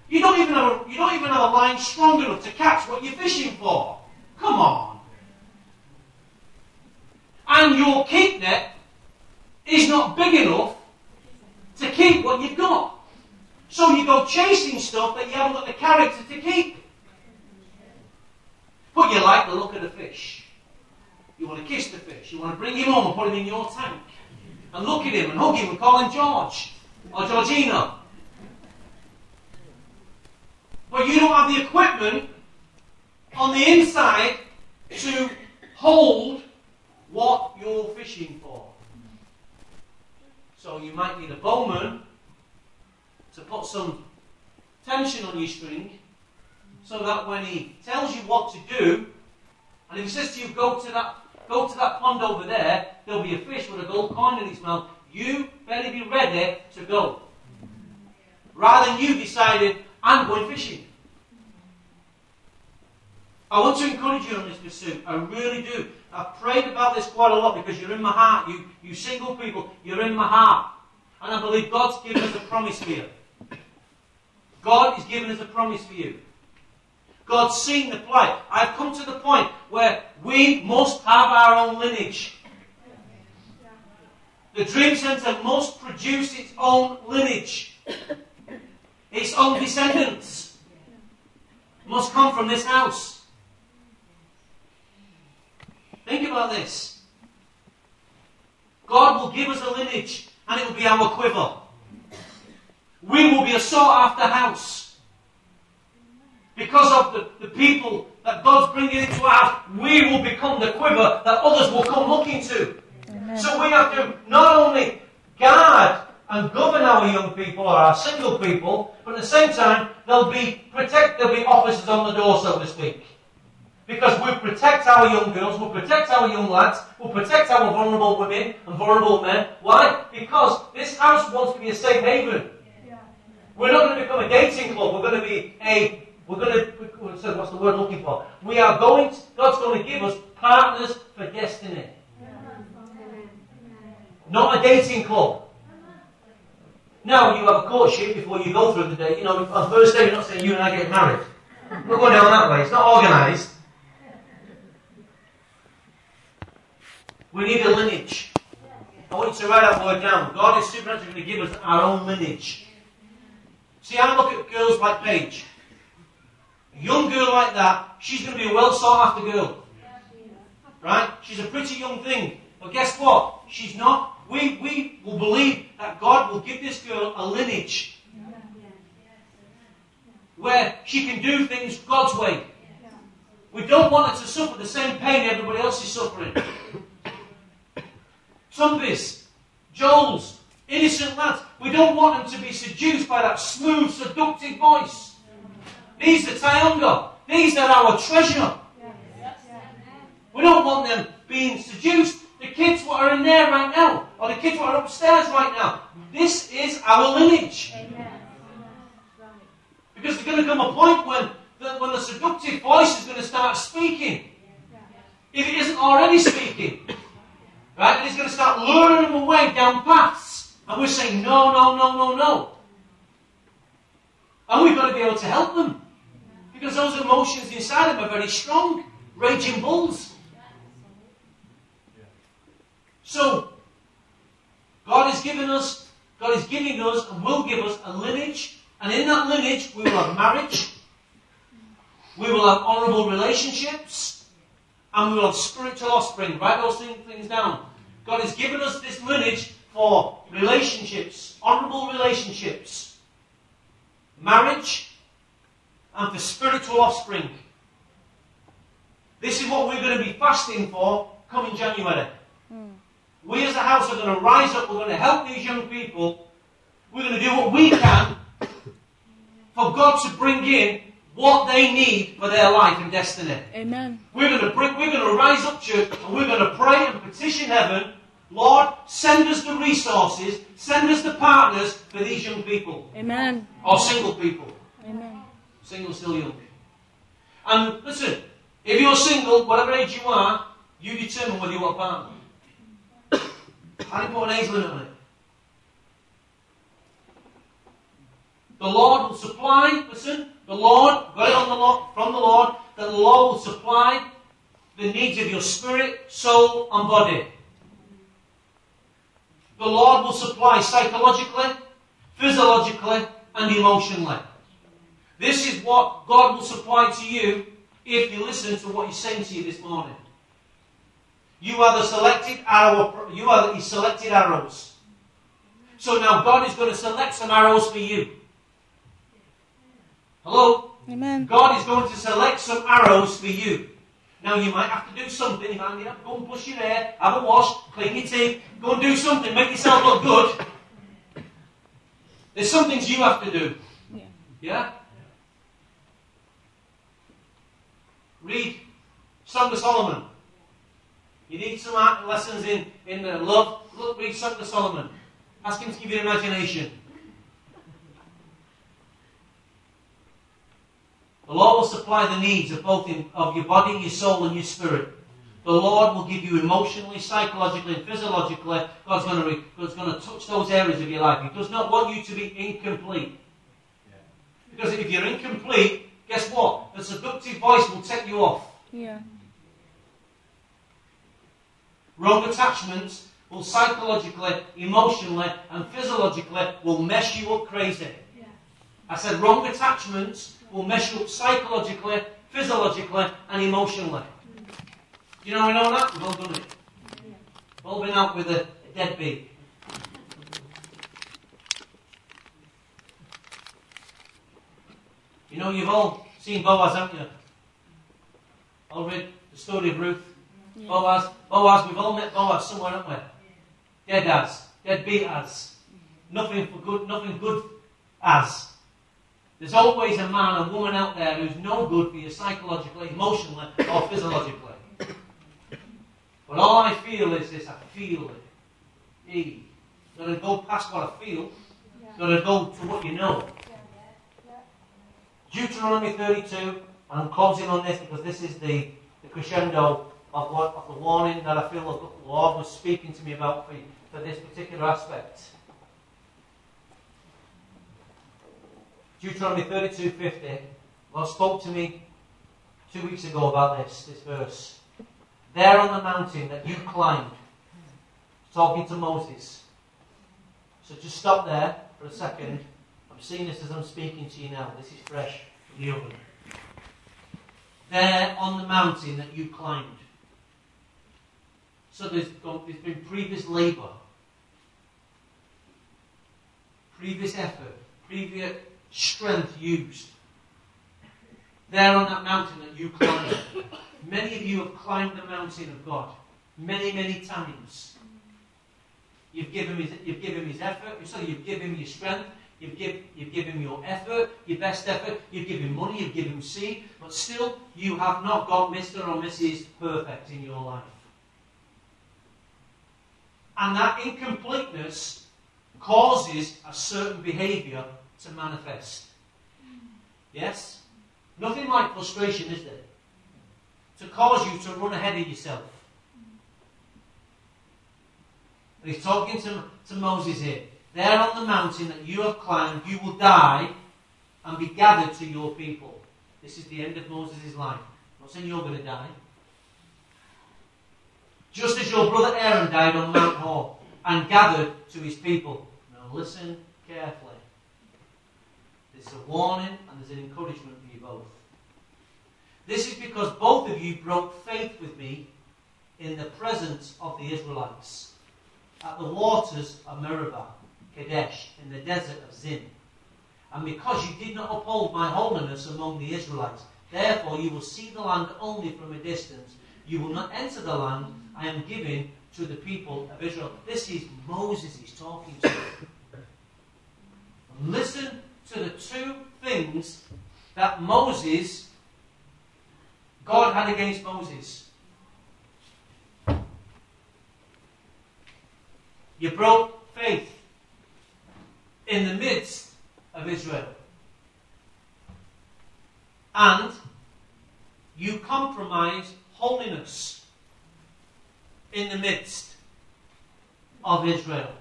You don't even have a, you don't even have a line strong enough to catch what you're fishing for. Come on. And your keep net is not big enough to keep what you've got. So you go chasing stuff that you haven't got the character to keep. But you like the look of the fish. You want to kiss the fish. You want to bring him home and put him in your tank. And look at him and hug him and call him George or Georgina. But you don't have the equipment on the inside to hold what you're fishing for. So you might need a bowman to put some tension on your string so that when he tells you what to do, and he says to you, go to that, go to that pond over there, there'll be a fish with a gold coin in its mouth, you better be ready to go. Rather than you decided, I'm going fishing. I want to encourage you on this pursuit. I really do. I've prayed about this quite a lot because you're in my heart. You, you single people, you're in my heart. And I believe God's given us a promise for you. God is giving us a promise for you. God's seen the plight. I've come to the point where we must have our own lineage. The Dream Centre must produce its own lineage. Its own descendants must come from this house. Think about this. God will give us a lineage and it will be our quiver. We will be a sought after house. Because of the, the people that God's bringing into our house, we will become the quiver that others will come looking to. Amen. So we have to not only guard and govern our young people or our single people, but at the same time, there'll be protect, there'll be officers on the door, so to speak. Because we'll protect our young girls, we'll protect our young lads, we'll protect our vulnerable women and vulnerable men. Why? Because this house wants to be a safe haven. We're not going to become a dating club. We're going to be a. We're going to. So what's the word I'm looking for? We are going. To, God's going to give us partners for destiny, not a dating club. Now you have a courtship before you go through the day. You know, on first day you're not saying you and I get married. We're going down that way. It's not organised. We need a lineage. I want you to write that word down. God is supernaturally going to give us our own lineage. See, I look at girls like Paige. A young girl like that, she's going to be a well sought after girl. Right? She's a pretty young thing. But guess what? She's not. We, we will believe that God will give this girl a lineage where she can do things God's way. We don't want her to suffer the same pain everybody else is suffering. Zombies, Joels, innocent lads. We don't want them to be seduced by that smooth, seductive voice. These are taonga. These are our treasure. We don't want them being seduced. The kids what are in there right now, or the kids what are upstairs right now. This is our lineage. Because there's going to come a point when the, when the seductive voice is going to start speaking. If it isn't already speaking. Right? And he's going to start luring them away down paths. And we're saying, no, no, no, no, no. And we've got to be able to help them. Because those emotions inside them are very strong. Raging bulls. So, God is giving us, God is giving us and will give us a lineage. And in that lineage, we will have marriage. We will have honourable relationships. And we will have spiritual offspring. Write those things down. God has given us this lineage for relationships, honourable relationships, marriage, and for spiritual offspring. This is what we're going to be fasting for coming January. Hmm. We as a house are going to rise up, we're going to help these young people, we're going to do what we can for God to bring in what they need for their life and destiny. Amen. We're going to bring, we're going to rise up, church, and we're going to pray and petition heaven. Lord, send us the resources, send us the partners for these young people, Amen. or single people. Amen. Single, still young. And listen, if you're single, whatever age you are, you determine whether you want a partner. I didn't put an age limit on it. The Lord will supply, listen, the Lord, got it on the Lord, from the Lord, that the Lord will supply the needs of your spirit, soul, and body. The Lord will supply psychologically, physiologically, and emotionally. This is what God will supply to you if you listen to what He's saying to you this morning. You are the selected arrow. You are the selected arrows. So now God is going to select some arrows for you. Hello? Amen. God is going to select some arrows for you. Now you might have to do something. You might have to go and brush your hair, have a wash, clean your teeth, go and do something, make yourself look good. There's some things you have to do. Yeah. Yeah? Read Song of Solomon. You need some lessons in, in love. Look, read Song of Solomon. Ask him to give you imagination. The Lord will supply the needs of both in, of your body, your soul, and your spirit. The Lord will give you emotionally, psychologically, and physiologically. God's going, to re, God's going to touch those areas of your life. He does not want you to be incomplete. Because if you're incomplete, guess what? A seductive voice will take you off. Yeah. Wrong attachments will psychologically, emotionally, and physiologically will mess you up crazy. Yeah. I said wrong attachments will mess you up psychologically, physiologically, and emotionally. Do you know we know that? We've all done it. We've all been out with a, a deadbeat. You know, you've all seen Boaz, haven't you? All read the story of Ruth. Yeah. Boaz, Boaz, we've all met Boaz somewhere, haven't we? Dead as, deadbeat as, nothing for good, nothing good as. There's always a man and woman out there who's no good for you psychologically, emotionally, or physiologically. But all I feel is this: I feel it. E. Gotta go past what I feel. Gotta go to what you know. Deuteronomy 32, and I'm closing on this because this is the, the crescendo of, what, of the warning that I feel the Lord was speaking to me about for, for this particular aspect. Deuteronomy 32:50. Lord spoke to me two weeks ago about this, this verse. There on the mountain that you climbed, talking to Moses. So just stop there for a second. I'm seeing this as I'm speaking to you now. This is fresh from the oven. There on the mountain that you climbed. So there's, there's been previous labour, previous effort, previous strength used. There on that mountain that you climbed. Many of you have climbed the mountain of God many, many times. You've given his, you've given his effort, so you've given him your strength, you've, give, you've given your effort, your best effort, you've given money, you've given seed, but still you have not got Mr. or Mrs. Perfect in your life. And that incompleteness causes a certain behavior to manifest. Yes? Nothing like frustration, is there? To cause you to run ahead of yourself. And he's talking to, to Moses here. There on the mountain that you have climbed, you will die and be gathered to your people. This is the end of Moses' life. I'm not saying you're going to die. Just as your brother Aaron died on Mount Hor and gathered to his people. Now listen carefully. There's a warning and there's an encouragement for you both. This is because both of you broke faith with me in the presence of the Israelites at the waters of Meribah, Kadesh, in the desert of Zin. And because you did not uphold my holiness among the Israelites, therefore you will see the land only from a distance. You will not enter the land I am giving to the people of Israel. This is Moses he's talking to. Listen to the two things that Moses, God had against Moses. You broke faith in the midst of Israel. And you compromise holiness in the midst of Israel.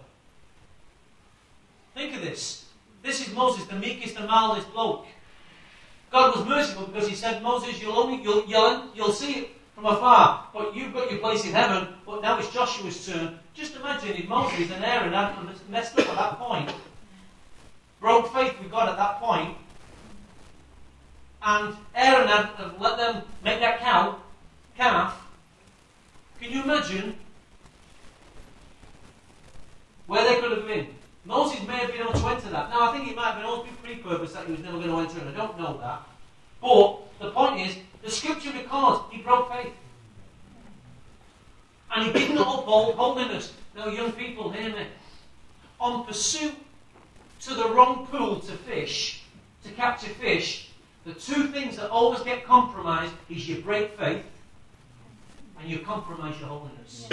Think of this. This is Moses, the meekest and mildest bloke. God was merciful because he said, Moses, you'll only you'll, you'll, you'll see it from afar, but you've got your place in heaven, but now it's Joshua's turn. Just imagine if Moses and Aaron had messed up at that point, broke faith with God at that point, and Aaron had let them make that cow, calf. Can you imagine where they could have been? Moses may have been able to enter that. Now, I think it might have been been pre-purpose that he was never going to enter it. I don't know that. But the point is, the scripture records he broke faith. And he did not uphold holiness. Now, young people, hear me. On pursuit to the wrong pool to fish, to a fish, the two things that always get compromised is your break faith and you compromise your holiness.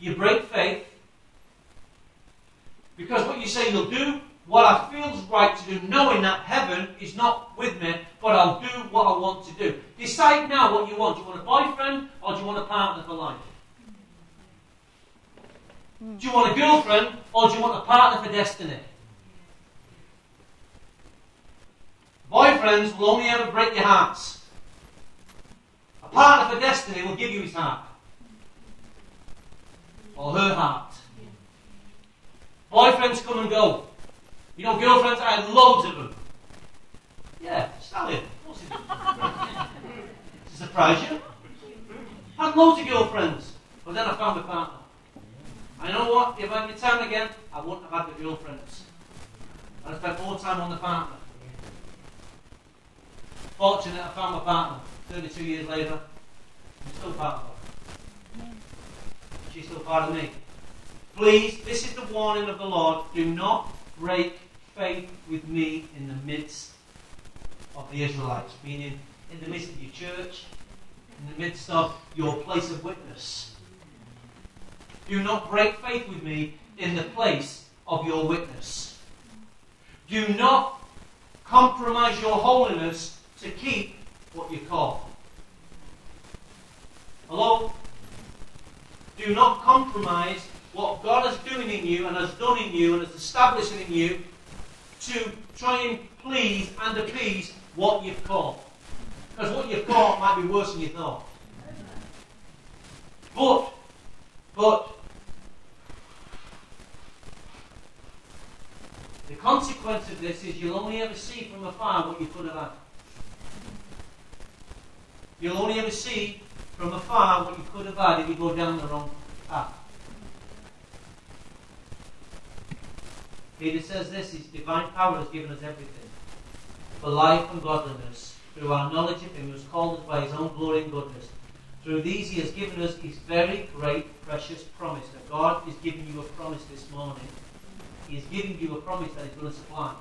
You break faith because what you say you'll do what I feels right to do, knowing that heaven is not with me, but I'll do what I want to do. Decide now what you want. Do you want a boyfriend or do you want a partner for life? Do you want a girlfriend or do you want a partner for destiny? Boyfriends will only ever break your hearts. A partner for destiny will give you his heart. Or her heart. Boyfriends come and go. You know, girlfriends, I had loads of them. Yeah. To surprise you. I had loads of girlfriends. But then I found a partner. I know what? If I had my time again, I wouldn't have had the girlfriends. I'd spent more time on the partner. Fortunate I found my partner 32 years later. I'm still part of. She's still part of me. Please, this is the warning of the Lord. Do not break faith with me in the midst of the Israelites, meaning in the midst of your church, in the midst of your place of witness. Do not break faith with me in the place of your witness. Do not compromise your holiness to keep what you call. Hello? Do not compromise what God is doing in you and has done in you and has established in you to try and please and appease what you've caught. Because what you've caught might be worse than you thought. But, but, the consequence of this is you'll only ever see from afar what you could have had. You'll only ever see from afar what you could have had if you go down the wrong path. Peter says this His divine power has given us everything for life and godliness through our knowledge of Him who has called us by His own glory and goodness. Through these He has given us His very great, precious promise. That God is giving you a promise this morning. He is giving you a promise that He's going to supply.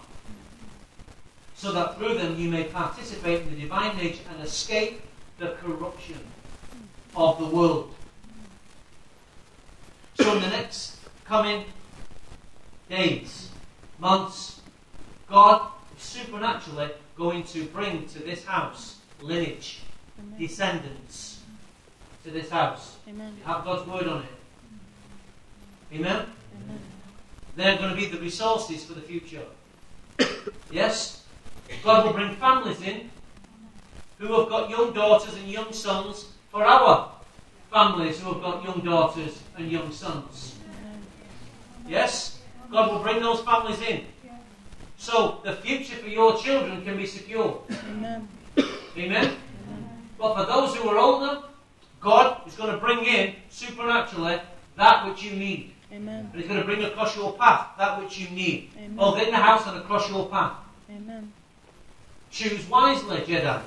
So that through them you may participate in the divine nature and escape the corruption of the world. So in the next coming days, months, God is supernaturally going to bring to this house lineage, Amen. descendants to this house. Amen. You have God's word on it. Amen? Amen. They're going to be the resources for the future. yes? God will bring families in who have got young daughters and young sons for our families who have got young daughters and young sons. Yes? God will bring those families in. So the future for your children can be secure. Amen. Amen? But for those who are older, God is going to bring in supernaturally that which you need. Amen. And He's going to bring across your path that which you need. Amen. Both in the house and across your path. Amen. Choose wisely, Jedi.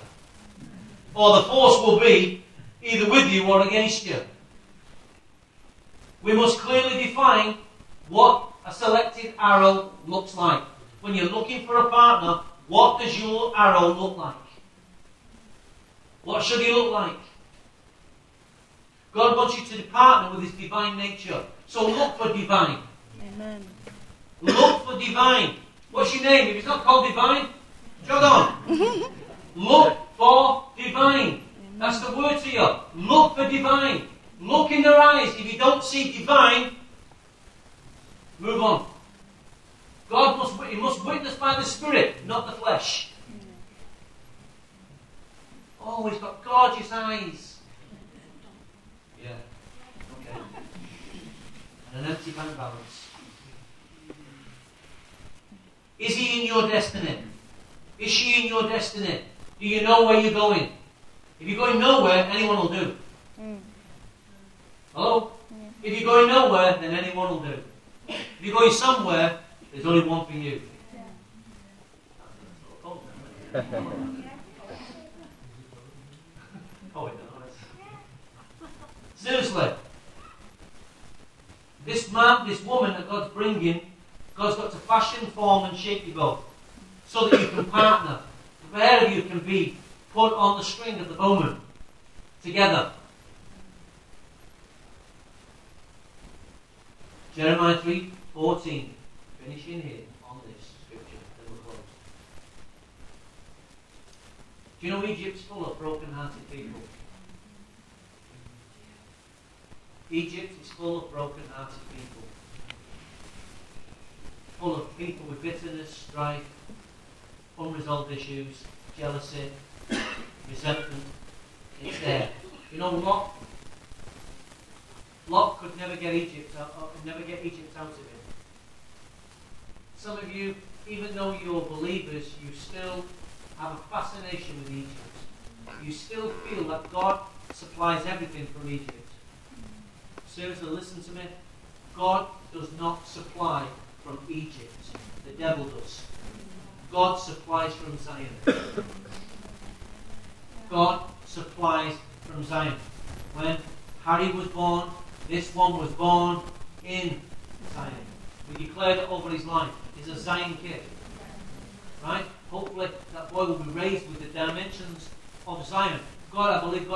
Or the force will be either with you or against you. We must clearly define what a selected arrow looks like. When you're looking for a partner, what does your arrow look like? What should he look like? God wants you to partner with his divine nature. So look for divine. Amen. Look for divine. What's your name? If it's not called divine, jog on. [LAUGHS] Look for divine. That's the word to you. Look for divine. Look in their eyes. If you don't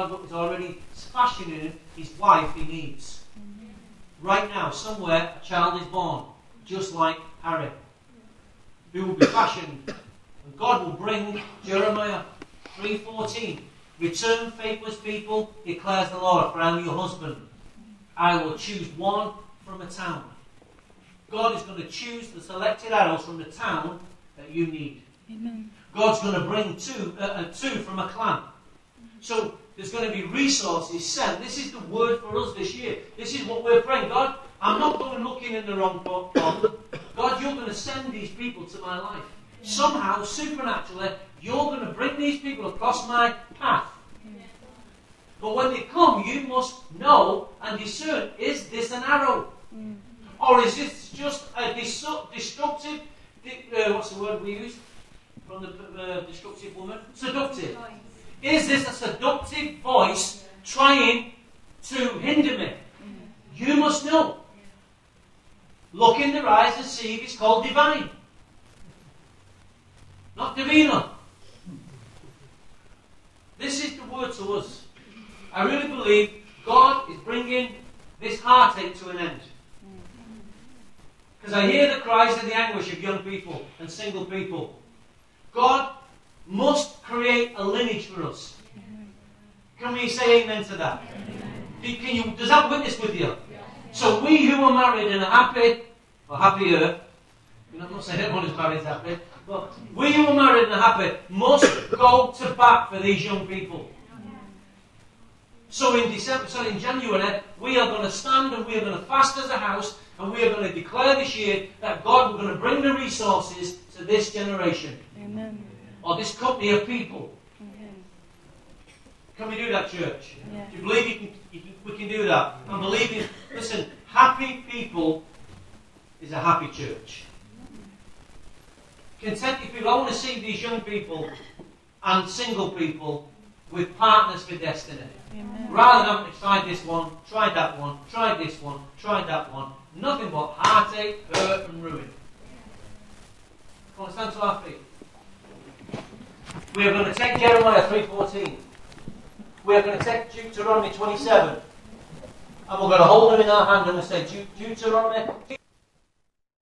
God, I is already fashioning him his wife he needs. Right now, somewhere, a child is born, just like Harry, who will be fashioned. And God will bring Jeremiah 3.14. Return, faithless people, declares the Lord, for I am your husband. I will choose one from a town. God is going to choose the selected arrows from the town that you need. Amen. God's going to bring two, uh, uh, two from a clan. So there's going to be resources sent. This is the word for us this year. This is what we're praying. God, I'm not going looking in the wrong spot. God, you're going to send these people to my life. Somehow, supernaturally, you're going to bring these people across my path. But when they come, you must know and discern is this an arrow? Or is this just a destructive, uh, what's the word we use from the uh, destructive woman? Seductive. Is this a seductive voice trying to hinder me? You must know. Look in their eyes and see if it's called divine. Not divina. This is the word to us. I really believe God is bringing this heartache to an end. Because I hear the cries and the anguish of young people and single people. God must create a lineage for us. Can we say amen to that? Can you, does that witness with you? So we who are married and are happy, or happier, I'm not saying everyone who's married is happy, but we who are married and are happy must go to bat for these young people. So in December, so in January, we are going to stand and we are going to fast as a house, and we are going to declare this year that God is going to bring the resources to this generation Amen. Or this company of people. Can we do that, church? Yeah. Do you believe you can, you can, we can do that? I'm believing. Listen, happy people is a happy church. Contented people. I want to see these young people and single people with partners for destiny. Amen. Rather than having to try this one, try that one, try this one, try that one. Nothing but heartache, hurt, and ruin. Come on, stand to our feet. We are going to take Jeremiah 3.14. We are going to take Deuteronomy 27. And we're going to hold them in our hand and we'll say, "Deut- Deuteronomy